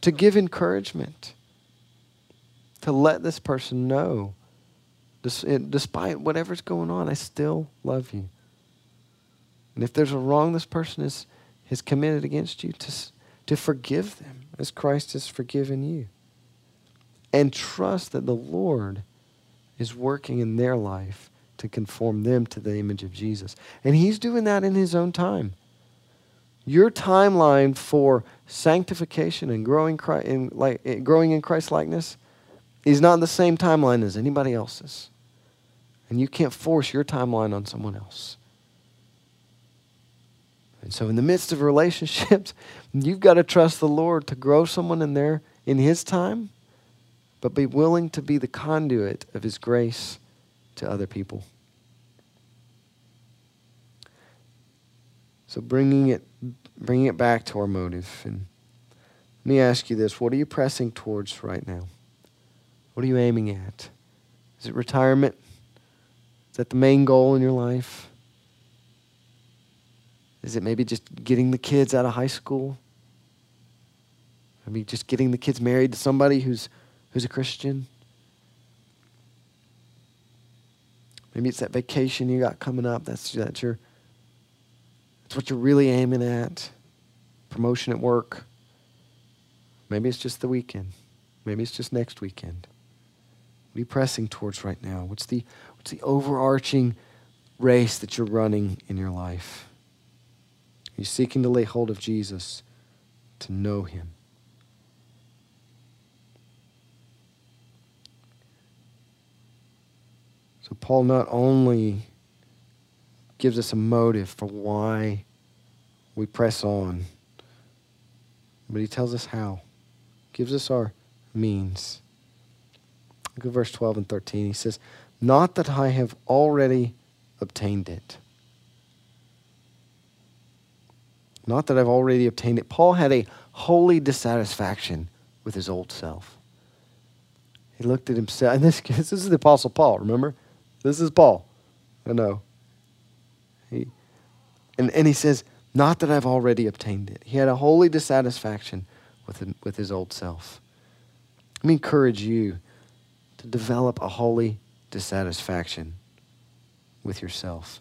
to give encouragement, to let this person know, eh, despite whatever's going on, I still love you. And if there's a wrong this person is, has committed against you, to, to forgive them as Christ has forgiven you. And trust that the Lord is working in their life to conform them to the image of Jesus. And He's doing that in His own time. Your timeline for sanctification and growing, in, like, eh, growing in Christ likeness is not the same timeline as anybody else's. And you can't force your timeline on someone else. And so, in the midst of relationships, you've got to trust the Lord to grow someone in there in His time, but be willing to be the conduit of His grace to other people. So bringing it, bringing it back to our motive. And let me ask you this: What are you pressing towards right now? What are you aiming at? Is it retirement? Is that the main goal in your life? Is it maybe just getting the kids out of high school? I mean, just getting the kids married to somebody who's who's a Christian? Maybe it's that vacation you got coming up. That's that's your it's what you're really aiming at. Promotion at work. Maybe it's just the weekend. Maybe it's just next weekend. What are you pressing towards right now? What's the, what's the overarching race that you're running in your life? Are you seeking to lay hold of Jesus, to know him? Paul not only gives us a motive for why we press on. But he tells us how. Gives us our means. Look at verse 12 and 13. He says, Not that I have already obtained it. Not that I've already obtained it. Paul had a holy dissatisfaction with his old self. He looked at himself, and this, this is the Apostle Paul, remember? This is Paul. I know. He, and, and he says, Not that I've already obtained it. He had a holy dissatisfaction with, with his old self. Let me encourage you to develop a holy dissatisfaction with yourself.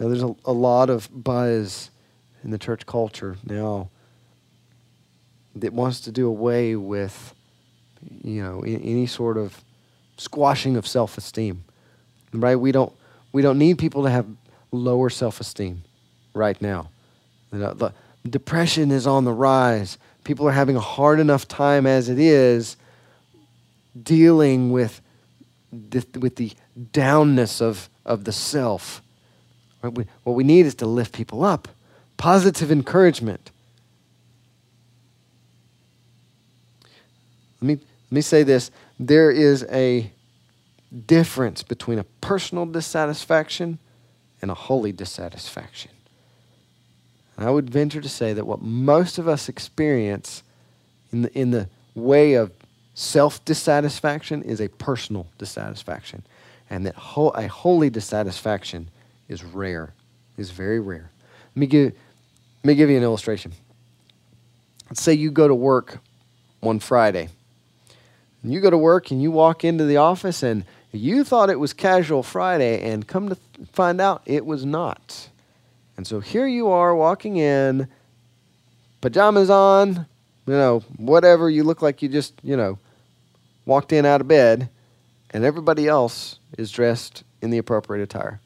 Now, there's a, a lot of buzz in the church culture now that wants to do away with, you know, any sort of squashing of self esteem right? We don't, we don't need people to have lower self esteem right now. You know, the depression is on the rise. People are having a hard enough time as it is dealing with with the downness of, of the self. We, what we need is to lift people up, positive encouragement. Let me, let me say this there is a difference between a personal dissatisfaction and a holy dissatisfaction. And I would venture to say that what most of us experience in the, in the way of self dissatisfaction is a personal dissatisfaction. And that ho- a holy dissatisfaction is rare, is very rare. Let me, give, let me give you an illustration. Let's say you go to work one Friday. And you go to work and you walk into the office and you thought it was casual Friday, and come to find out it was not. And so here you are walking in, pajamas on, you know, whatever, you look like you just, you know, walked in out of bed, and everybody else is dressed in the appropriate attire,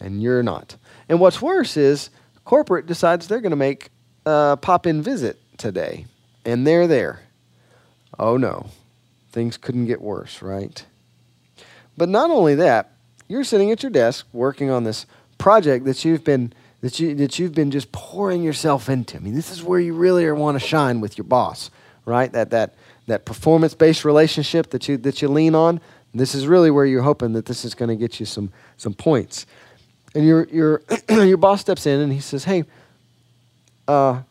and you're not. And what's worse is corporate decides they're going to make a pop in visit today, and they're there. Oh no, things couldn't get worse, right? But not only that, you're sitting at your desk working on this project that you've been that you that you've been just pouring yourself into. I mean, this is where you really want to shine with your boss, right? That that that performance-based relationship that you that you lean on. This is really where you're hoping that this is going to get you some some points. And your your your boss steps in and he says, "Hey, uh,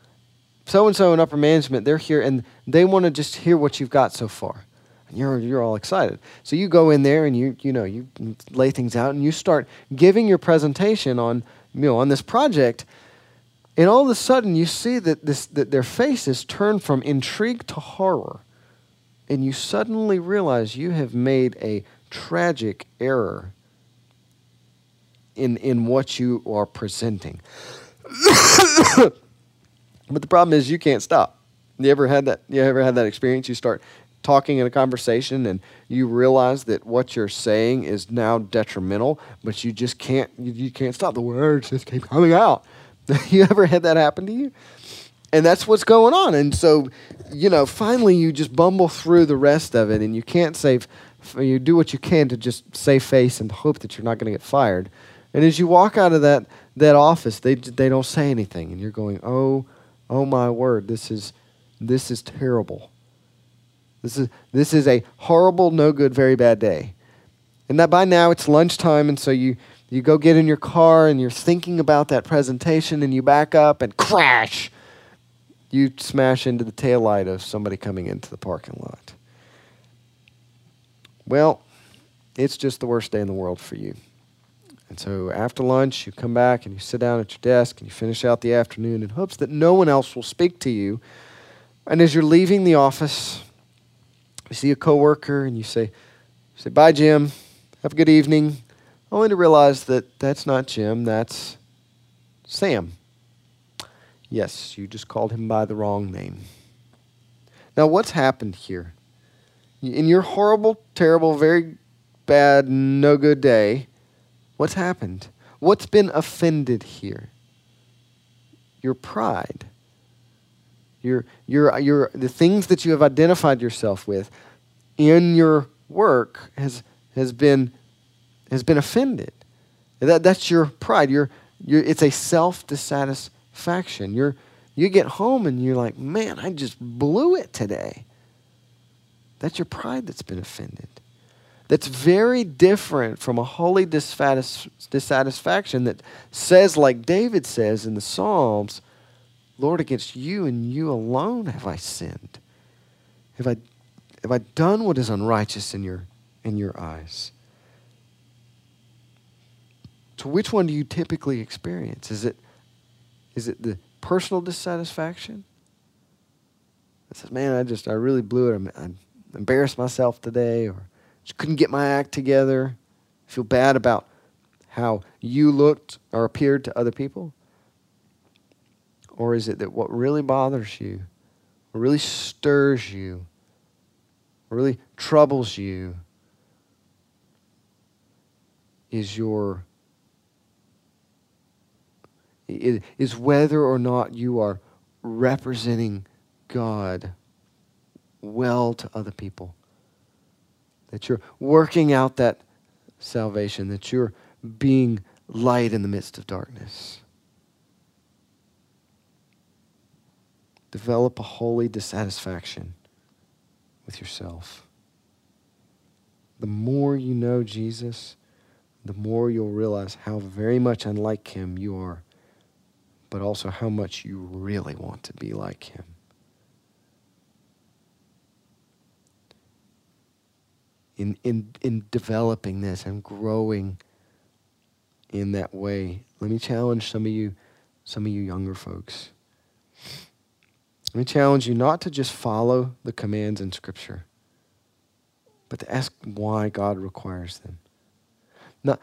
so and so in upper management, they're here and they want to just hear what you've got so far." And you're you're all excited. So you go in there and you you know you lay things out and you start giving your presentation on you know on this project. And all of a sudden, you see that, this, that their faces turn from intrigue to horror and you suddenly realize you have made a tragic error in, in what you are presenting. but the problem is you can't stop. You ever had that you ever had that experience? You start talking in a conversation and you realize that what you're saying is now detrimental, but you just can't you, you can't stop. The words just keep coming out. you ever had that happen to you? and that's what's going on. And so, you know, finally you just bumble through the rest of it, and you can't save. You do what you can to just save face and hope that you're not going to get fired. And as you walk out of that that office, they they don't say anything, and you're going, oh, oh my word, this is this is terrible. This is this is a horrible, no good, very bad day. And that by now it's lunchtime, and so you you go get in your car and you're thinking about that presentation, and you back up and crash you smash into the tail light of somebody coming into the parking lot. Well, it's just the worst day in the world for you. And so after lunch, you come back and you sit down at your desk and you finish out the afternoon in hopes that no one else will speak to you. And as you're leaving the office, you see a coworker and you say, say, Bye, Jim. Have a good evening. Only to realize that that's not Jim, that's Sam. Yes, you just called him by the wrong name. Now, what's happened here? In your horrible, terrible, very bad, no good day, what's happened? What's been offended here? Your pride. Your, your, your, the things that you have identified yourself with in your work has, has, been, has been offended. That, that's your pride. Your, your, it's a self dissatisfaction faction. You're you get home and you're like, man, I just blew it today. That's your pride that's been offended. That's very different from a holy dissatisfaction that says, like David says in the Psalms, Lord, against you and you alone have I sinned. Have I, have I done what is unrighteous in your, in your eyes? So, which one do you typically experience? Is it is it the personal dissatisfaction? That says, man, I just, I really blew it. I, I embarrassed myself today or just couldn't get my act together. I feel bad about how you looked or appeared to other people? Or is it that what really bothers you, what really stirs you, what really troubles you is your is whether or not you are representing God well to other people. that you're working out that salvation, that you're being light in the midst of darkness. Develop a holy dissatisfaction with yourself. The more you know Jesus, the more you'll realize how very much unlike him you are, but also how much you really want to be like him. In, in, in developing this and growing in that way, let me challenge some of you, some of you younger folks. Let me challenge you not to just follow the commands in Scripture, but to ask why God requires them. Now,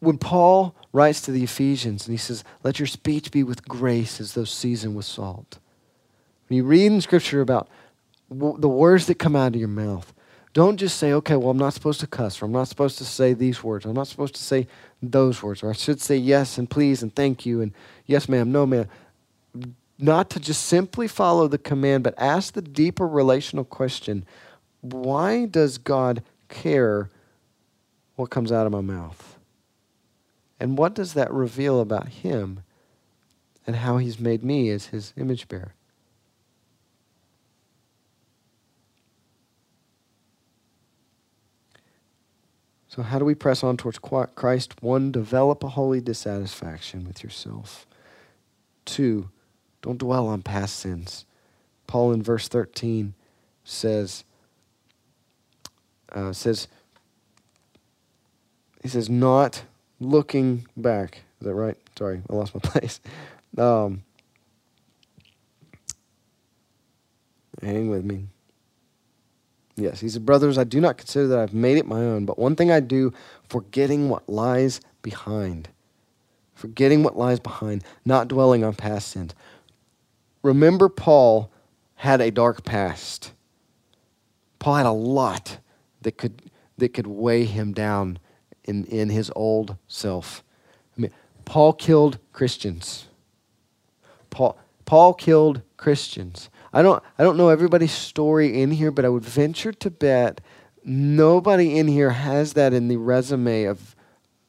when Paul writes to the Ephesians and he says, Let your speech be with grace as though seasoned with salt. When you read in Scripture about w- the words that come out of your mouth, don't just say, okay, well, I'm not supposed to cuss, or I'm not supposed to say these words, or I'm not supposed to say those words, or I should say yes and please and thank you and yes, ma'am, no, ma'am not to just simply follow the command, but ask the deeper relational question why does God care what comes out of my mouth? And what does that reveal about Him and how He's made me as His image bearer? So, how do we press on towards Christ? One, develop a holy dissatisfaction with yourself. Two, don't dwell on past sins. Paul in verse 13 says, uh, says, he says, not looking back. Is that right? Sorry, I lost my place. Um, hang with me. Yes, he said, Brothers, I do not consider that I've made it my own, but one thing I do, forgetting what lies behind. Forgetting what lies behind, not dwelling on past sins. Remember, Paul had a dark past. Paul had a lot that could, that could weigh him down in, in his old self. I mean, Paul killed Christians. Paul, Paul killed Christians. I don't, I don't know everybody's story in here, but I would venture to bet nobody in here has that in the resume of,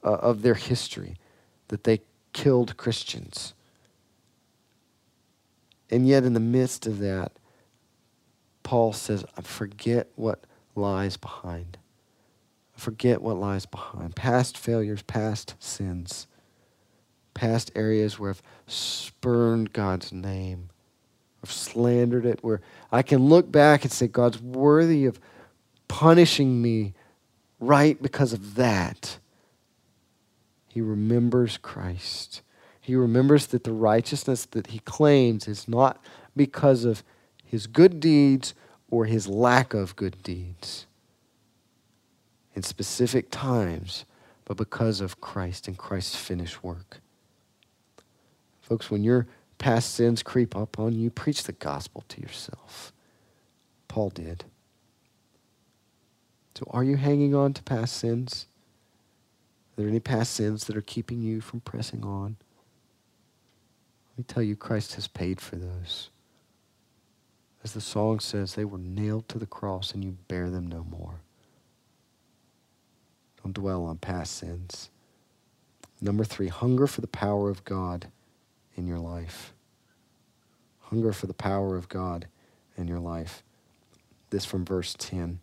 uh, of their history that they killed Christians. And yet, in the midst of that, Paul says, I forget what lies behind. I forget what lies behind. Past failures, past sins, past areas where I've spurned God's name, I've slandered it, where I can look back and say, God's worthy of punishing me right because of that. He remembers Christ he remembers that the righteousness that he claims is not because of his good deeds or his lack of good deeds in specific times, but because of Christ and Christ's finished work. Folks, when your past sins creep up on you, preach the gospel to yourself. Paul did. So, are you hanging on to past sins? Are there any past sins that are keeping you from pressing on? Let me tell you, Christ has paid for those. As the song says, they were nailed to the cross and you bear them no more. Don't dwell on past sins. Number three, hunger for the power of God in your life. Hunger for the power of God in your life. This from verse 10.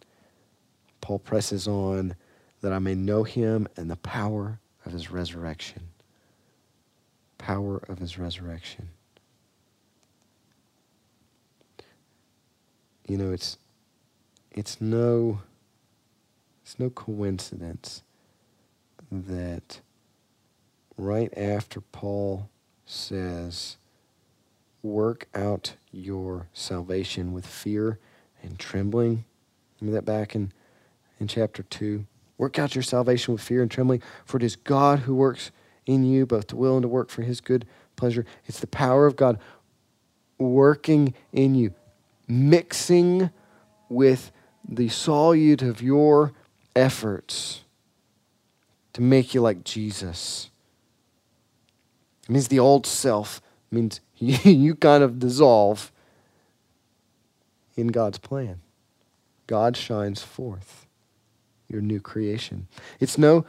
Paul presses on that I may know him and the power of his resurrection power of his resurrection. You know, it's it's no it's no coincidence that right after Paul says, work out your salvation with fear and trembling. Remember that back in, in chapter 2? Work out your salvation with fear and trembling, for it is God who works in you, both to will and to work for his good pleasure. It's the power of God working in you, mixing with the solute of your efforts to make you like Jesus. It means the old self it means you kind of dissolve in God's plan. God shines forth. your new creation. It's no,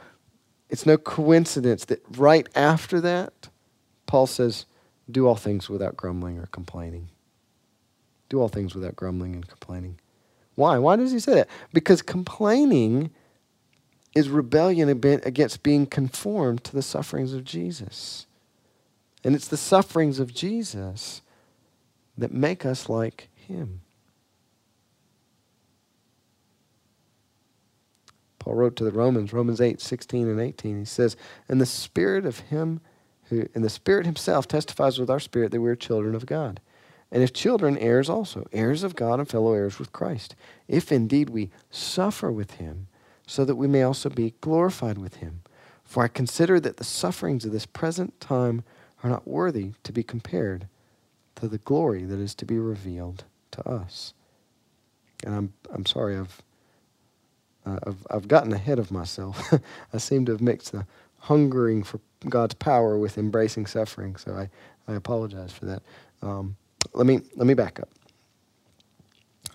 it's no coincidence that right after that, Paul says, do all things without grumbling or complaining. Do all things without grumbling and complaining. Why? Why does he say that? Because complaining is rebellion against being conformed to the sufferings of Jesus. And it's the sufferings of Jesus that make us like him. Paul wrote to the Romans, Romans 8, 16 and 18. He says, And the spirit of him who and the Spirit himself testifies with our spirit that we are children of God. And if children, heirs also, heirs of God and fellow heirs with Christ, if indeed we suffer with him, so that we may also be glorified with him. For I consider that the sufferings of this present time are not worthy to be compared to the glory that is to be revealed to us. And I'm, I'm sorry, I've, uh, I've, I've gotten ahead of myself. I seem to have mixed the hungering for God's power with embracing suffering, so I, I apologize for that. Um, let, me, let me back up.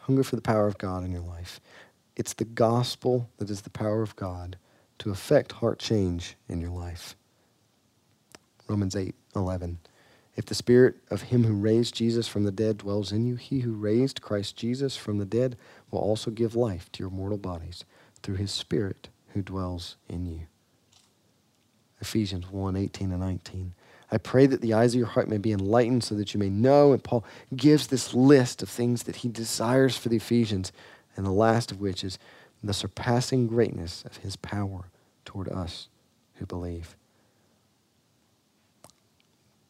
Hunger for the power of God in your life. It's the gospel that is the power of God to effect heart change in your life. Romans 8 11. If the spirit of him who raised Jesus from the dead dwells in you, he who raised Christ Jesus from the dead will also give life to your mortal bodies through his spirit who dwells in you. Ephesians 1 18 and 19. I pray that the eyes of your heart may be enlightened so that you may know. And Paul gives this list of things that he desires for the Ephesians, and the last of which is the surpassing greatness of his power toward us who believe.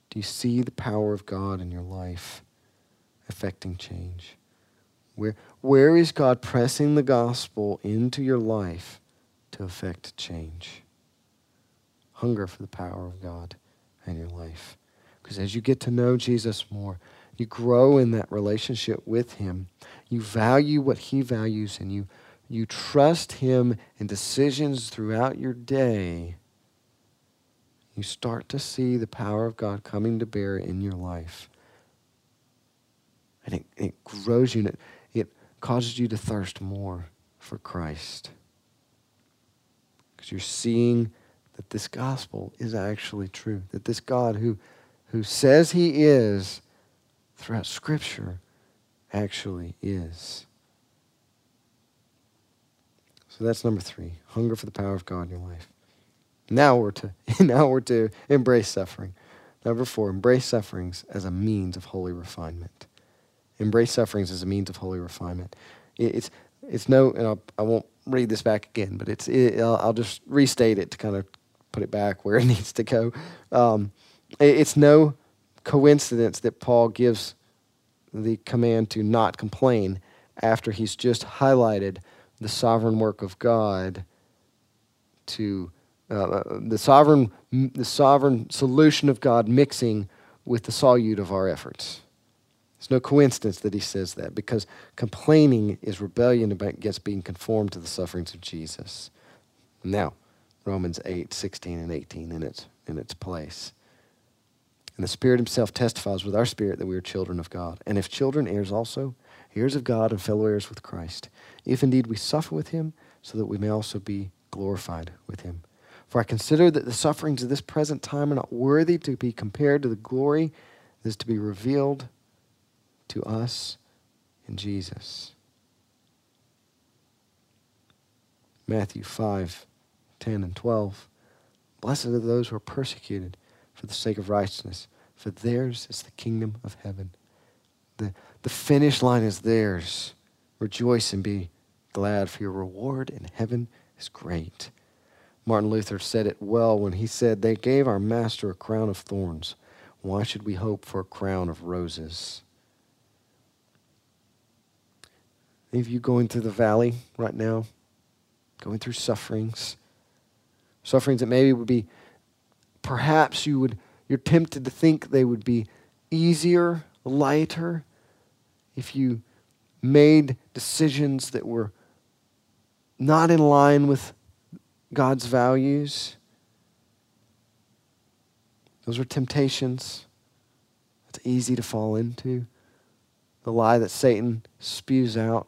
Do you see the power of God in your life affecting change? Where, where is God pressing the gospel into your life to affect change? Hunger for the power of God in your life. Because as you get to know Jesus more, you grow in that relationship with him. You value what he values and you, you trust him in decisions throughout your day you start to see the power of God coming to bear in your life. And it, it grows you, causes you to thirst more for Christ. Because you're seeing that this gospel is actually true, that this God who, who says he is throughout Scripture actually is. So that's number three hunger for the power of God in your life. Now we're to now we're to embrace suffering. Number four, embrace sufferings as a means of holy refinement. Embrace sufferings as a means of holy refinement. it's it's no, and I'll, I will not read this back again, but it's it, I'll, I'll, just restate it to kind of put it back where it needs to go. Um, it, it's no coincidence that Paul gives the command to not complain after he's just highlighted the sovereign work of God to uh, the sovereign, the sovereign solution of God mixing with the solute of our efforts. It's no coincidence that he says that because complaining is rebellion against being conformed to the sufferings of Jesus. Now, Romans 8, 16, and 18 in its, in its place. And the Spirit Himself testifies with our spirit that we are children of God. And if children, heirs also, heirs of God and fellow heirs with Christ, if indeed we suffer with Him, so that we may also be glorified with Him. For I consider that the sufferings of this present time are not worthy to be compared to the glory that is to be revealed to us in Jesus. Matthew 5 10 and 12. Blessed are those who are persecuted for the sake of righteousness, for theirs is the kingdom of heaven. The, the finish line is theirs. Rejoice and be glad, for your reward in heaven is great. Martin Luther said it well when he said, They gave our master a crown of thorns. Why should we hope for a crown of roses? Of you going through the valley right now? Going through sufferings? Sufferings that maybe would be, perhaps you would, you're tempted to think they would be easier, lighter, if you made decisions that were not in line with God's values. Those are temptations. It's easy to fall into. The lie that Satan spews out,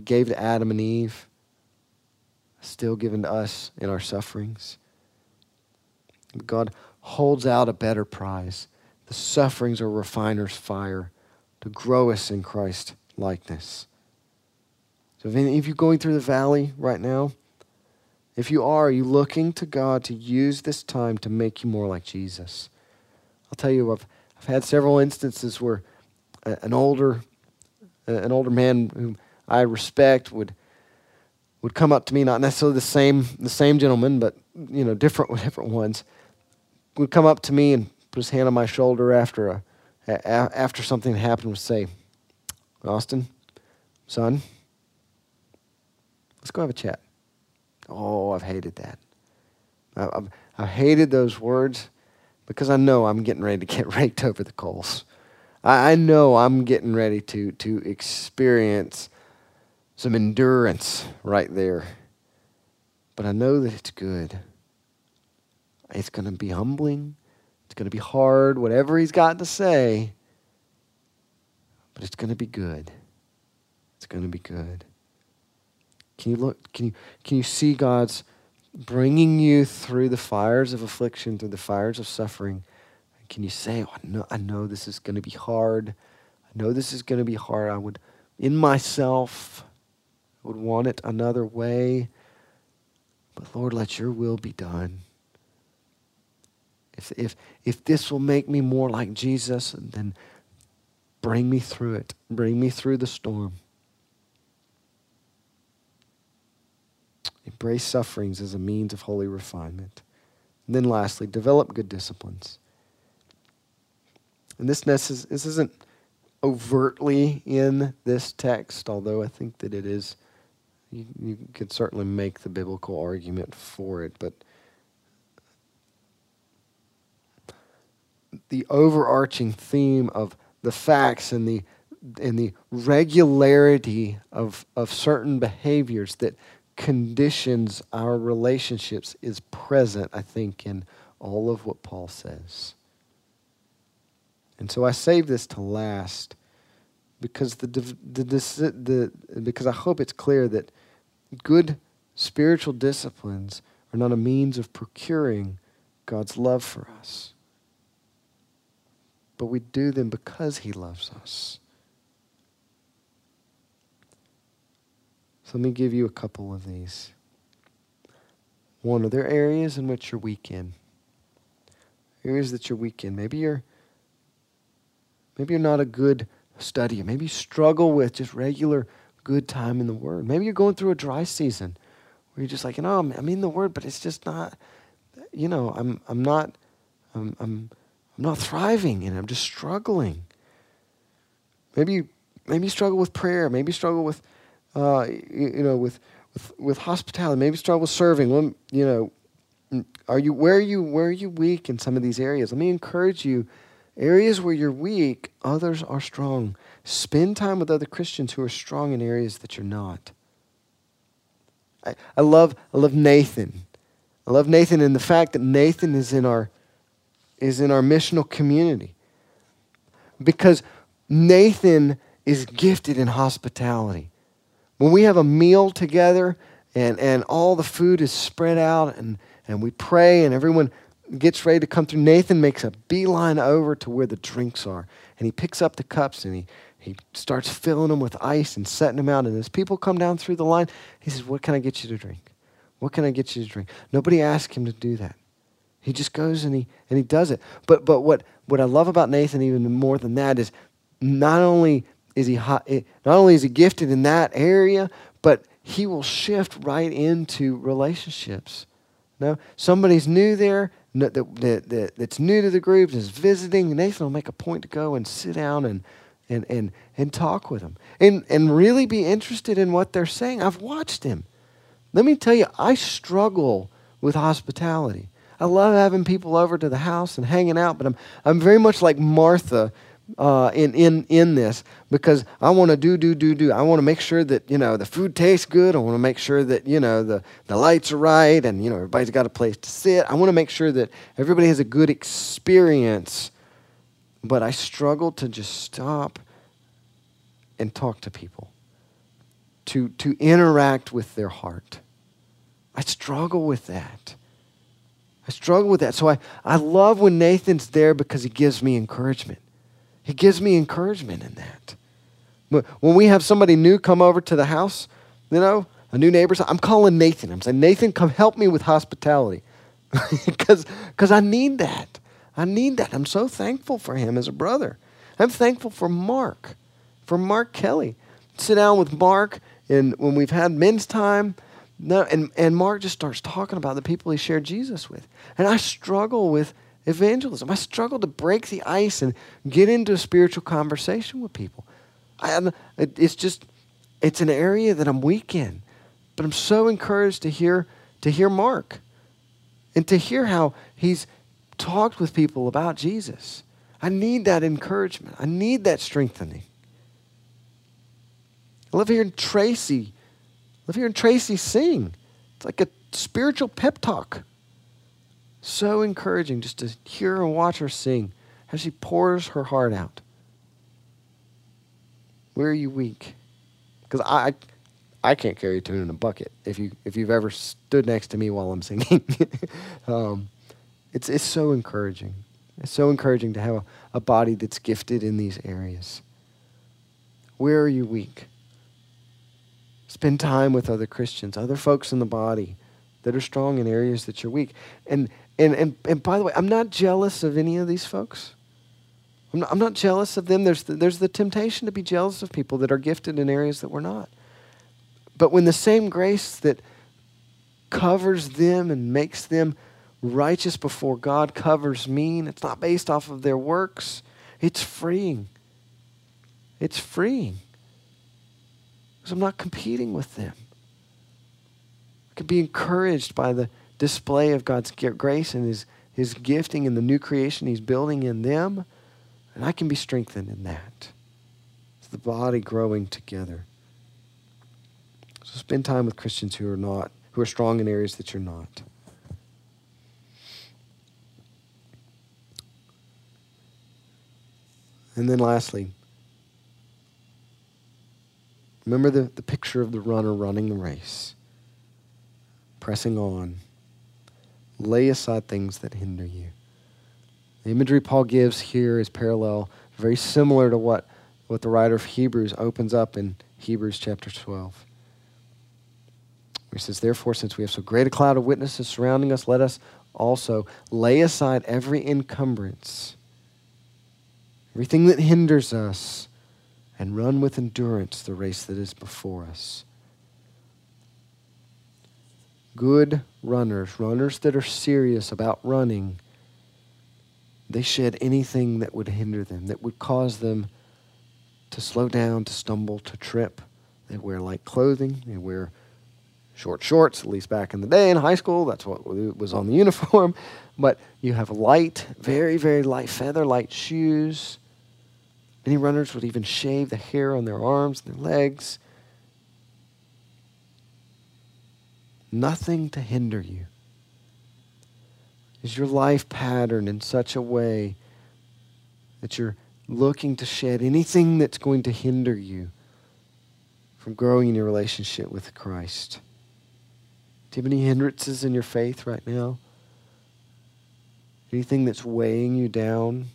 he gave to Adam and Eve. still given to us in our sufferings. God holds out a better prize. The sufferings are refiner's fire to grow us in Christ likeness. So if any of you going through the valley right now, if you are, are you looking to God to use this time to make you more like Jesus? I'll tell you, I've, I've had several instances where an older, an older man whom I respect would would come up to me, not necessarily the same the same gentleman, but you know different different ones, would come up to me and put his hand on my shoulder after a, a after something happened. Would say, Austin, son, let's go have a chat. Oh, I've hated that. I've, I've hated those words because I know I'm getting ready to get raked over the coals. I, I know I'm getting ready to, to experience some endurance right there. But I know that it's good. It's going to be humbling. It's going to be hard, whatever he's got to say. But it's going to be good. It's going to be good. Can you look? Can you, can you see God's bringing you through the fires of affliction, through the fires of suffering? Can you say, oh, I, know, I know this is going to be hard. I know this is going to be hard. I would, in myself, would want it another way. But Lord, let your will be done. If, if, if this will make me more like Jesus, then bring me through it. Bring me through the storm. Embrace sufferings as a means of holy refinement. And then lastly, develop good disciplines. And this, this isn't overtly in this text, although I think that it is. You, you could certainly make the biblical argument for it, but the overarching theme of the facts and the and the regularity of, of certain behaviors that conditions our relationships is present, I think, in all of what Paul says. And so I save this to last because the, the, the, the, because I hope it's clear that good spiritual disciplines are not a means of procuring God's love for us. But we do them because he loves us. So let me give you a couple of these. One, are there areas in which you're weak in? Areas that you're weak in. Maybe you're maybe you're not a good studier. Maybe you struggle with just regular good time in the Word. Maybe you're going through a dry season where you're just like, you know, I'm, I'm in the Word, but it's just not, you know, I'm I'm not I'm I'm I'm not thriving and I'm just struggling. Maybe you maybe you struggle with prayer. Maybe you struggle with uh, you, you, know, with, with, with hospitality, maybe struggle with serving. Well, you know, are you where are you where are you weak in some of these areas? Let me encourage you. Areas where you're weak, others are strong. Spend time with other Christians who are strong in areas that you're not. I, I love I love Nathan. I love Nathan and the fact that Nathan is in our is in our missional community. Because Nathan is gifted in hospitality. When we have a meal together and, and all the food is spread out and, and we pray and everyone gets ready to come through, Nathan makes a beeline over to where the drinks are. And he picks up the cups and he, he starts filling them with ice and setting them out. And as people come down through the line, he says, What can I get you to drink? What can I get you to drink? Nobody asked him to do that. He just goes and he and he does it. But but what what I love about Nathan even more than that is not only is he hot, eh, not only is he gifted in that area, but he will shift right into relationships. No, somebody's new there that, that, that, that's new to the group is visiting. Nathan will make a point to go and sit down and and and and talk with them and and really be interested in what they're saying. I've watched him. Let me tell you, I struggle with hospitality. I love having people over to the house and hanging out, but I'm I'm very much like Martha uh, in, in, in this because I want to do, do, do, do. I want to make sure that, you know, the food tastes good. I want to make sure that, you know, the, the lights are right and, you know, everybody's got a place to sit. I want to make sure that everybody has a good experience. But I struggle to just stop and talk to people, to, to interact with their heart. I struggle with that. I struggle with that. So I, I love when Nathan's there because he gives me encouragement. He gives me encouragement in that. When we have somebody new come over to the house, you know, a new neighbor, I'm calling Nathan. I'm saying, Nathan, come help me with hospitality. Because I need that. I need that. I'm so thankful for him as a brother. I'm thankful for Mark, for Mark Kelly. Sit down with Mark, and when we've had men's time, no, and, and Mark just starts talking about the people he shared Jesus with. And I struggle with evangelism. I struggle to break the ice and get into a spiritual conversation with people. I, it's just, it's an area that I'm weak in. But I'm so encouraged to hear, to hear Mark and to hear how he's talked with people about Jesus. I need that encouragement. I need that strengthening. I love hearing Tracy I love hearing Tracy sing. It's like a spiritual pep talk. So encouraging just to hear and watch her sing as she pours her heart out. Where are you weak? Because I, I can't carry a tune in a bucket. If you if you've ever stood next to me while I'm singing, um, it's it's so encouraging. It's so encouraging to have a, a body that's gifted in these areas. Where are you weak? Spend time with other Christians, other folks in the body that are strong in areas that you're weak. And, and, and, and by the way, I'm not jealous of any of these folks. I'm not, I'm not jealous of them. There's the, there's the temptation to be jealous of people that are gifted in areas that we're not. But when the same grace that covers them and makes them righteous before God covers me, it's not based off of their works, it's freeing. It's freeing because I'm not competing with them. I can be encouraged by the display of God's grace and His, His gifting and the new creation He's building in them, and I can be strengthened in that. It's the body growing together. So spend time with Christians who are not, who are strong in areas that you're not. And then lastly, Remember the, the picture of the runner running the race, pressing on. Lay aside things that hinder you. The imagery Paul gives here is parallel, very similar to what, what the writer of Hebrews opens up in Hebrews chapter 12. Where he says, Therefore, since we have so great a cloud of witnesses surrounding us, let us also lay aside every encumbrance, everything that hinders us and run with endurance the race that is before us. Good runners, runners that are serious about running, they shed anything that would hinder them, that would cause them to slow down, to stumble, to trip. They wear light clothing, they wear short shorts, at least back in the day in high school. That's what was on the uniform. But you have light, very, very light feather light shoes. Many runners would even shave the hair on their arms and their legs. Nothing to hinder you. Is your life patterned in such a way that you're looking to shed anything that's going to hinder you from growing in your relationship with Christ? Do you have any hindrances in your faith right now? Anything that's weighing you down?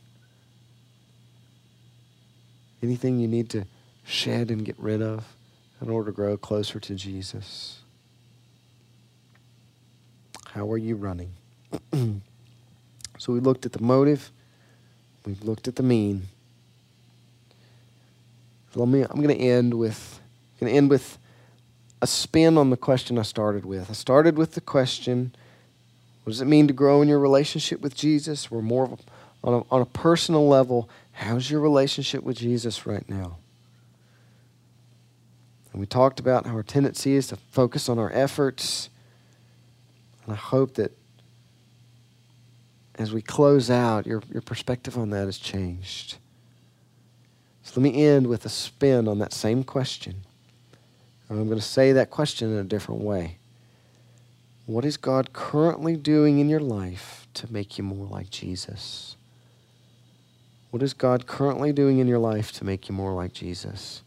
Anything you need to shed and get rid of in order to grow closer to Jesus? How are you running? so we looked at the motive, we've looked at the mean. let me, I'm going to end with to end with a spin on the question I started with. I started with the question, what does it mean to grow in your relationship with Jesus? We're more on a, on a personal level How's your relationship with Jesus right now? And we talked about how our tendency is to focus on our efforts. And I hope that as we close out, your, your perspective on that has changed. So let me end with a spin on that same question. And I'm going to say that question in a different way. What is God currently doing in your life to make you more like Jesus? What is God currently doing in your life to make you more like Jesus?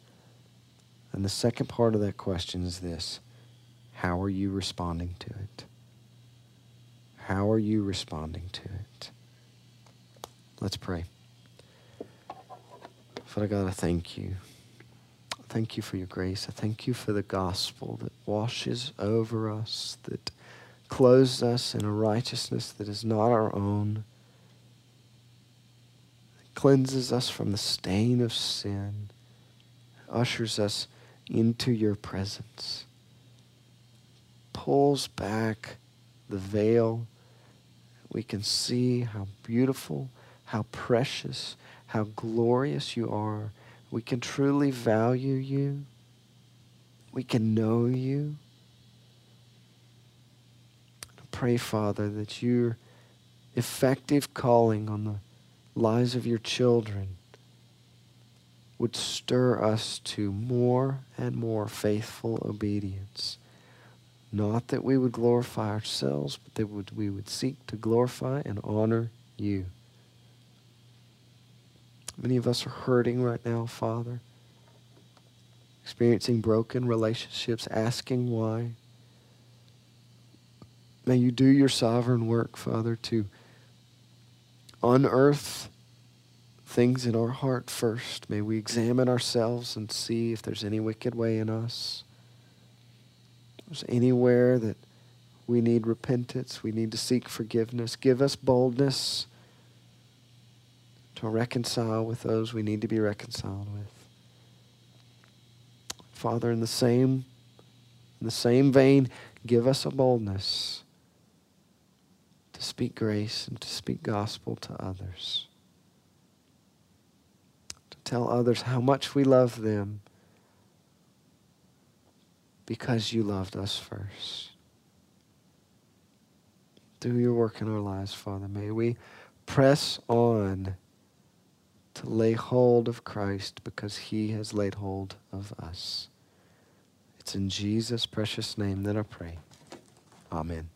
And the second part of that question is this How are you responding to it? How are you responding to it? Let's pray. Father God, I thank you. I Thank you for your grace. I thank you for the gospel that washes over us, that clothes us in a righteousness that is not our own, that cleanses us from the stain of sin, ushers us into your presence, pulls back the veil. We can see how beautiful, how precious, how glorious you are we can truly value you. We can know you. I pray, Father, that your effective calling on the lives of your children would stir us to more and more faithful obedience. Not that we would glorify ourselves, but that we would seek to glorify and honor you. Many of us are hurting right now, Father, experiencing broken relationships, asking why. May you do your sovereign work, Father, to unearth things in our heart first. May we examine ourselves and see if there's any wicked way in us. There's anywhere that we need repentance, we need to seek forgiveness. Give us boldness to reconcile with those we need to be reconciled with. Father, in the same in the same vein, give us a boldness to speak grace and to speak gospel to others. To tell others how much we love them because you loved us first. Do your work in our lives, Father. May we press on to lay hold of Christ because he has laid hold of us. It's in Jesus' precious name that I pray. Amen.